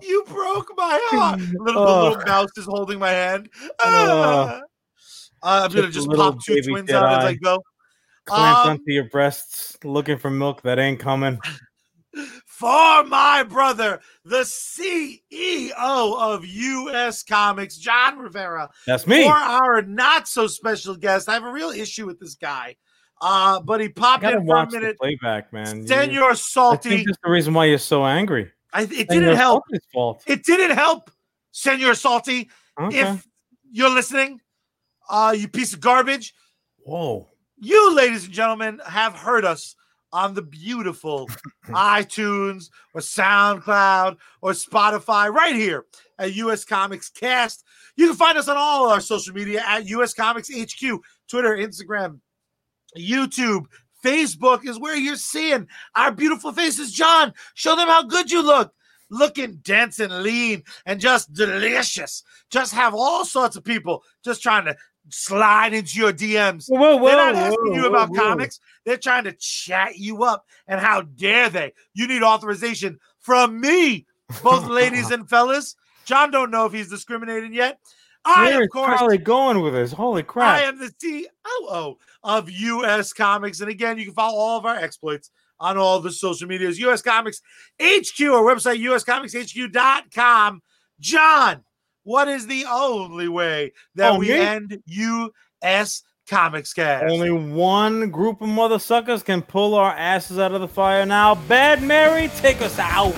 You broke my heart. Little, little mouse is holding my hand. Ugh. Ah. I'm gonna Just a just little pop two twins out as I go. Clamped Um, onto your breasts, looking for milk that ain't coming. For my brother, the CEO of US Comics, John Rivera, That's me. for our not so special guest. I have a real issue with this guy, uh, but he popped in for a minute. playback, man. Senor I Salty, think that's the reason why you're so angry. I, it Senor didn't help. Fault. It didn't help, Senor Salty. Okay. If you're listening, uh, you piece of garbage, Whoa. you, ladies and gentlemen, have heard us on the beautiful iTunes or SoundCloud or Spotify right here at US Comics Cast. You can find us on all our social media at US Comics HQ, Twitter, Instagram, YouTube. Facebook is where you're seeing our beautiful faces. John, show them how good you look. Looking dense and lean and just delicious. Just have all sorts of people just trying to slide into your DMs. Whoa, whoa, They're not asking whoa, you about comics. They're trying to chat you up. And how dare they? You need authorization from me, both ladies and fellas. John don't know if he's discriminating yet. I Where of course probably going with this. Holy crap! I am the COO of US Comics, and again, you can follow all of our exploits on all the social medias. US Comics HQ, our website, uscomicshq.com. John, what is the only way that oh, we me? end U.S. Comics Cast? Only one group of mother suckers can pull our asses out of the fire now. Bad Mary, take us out.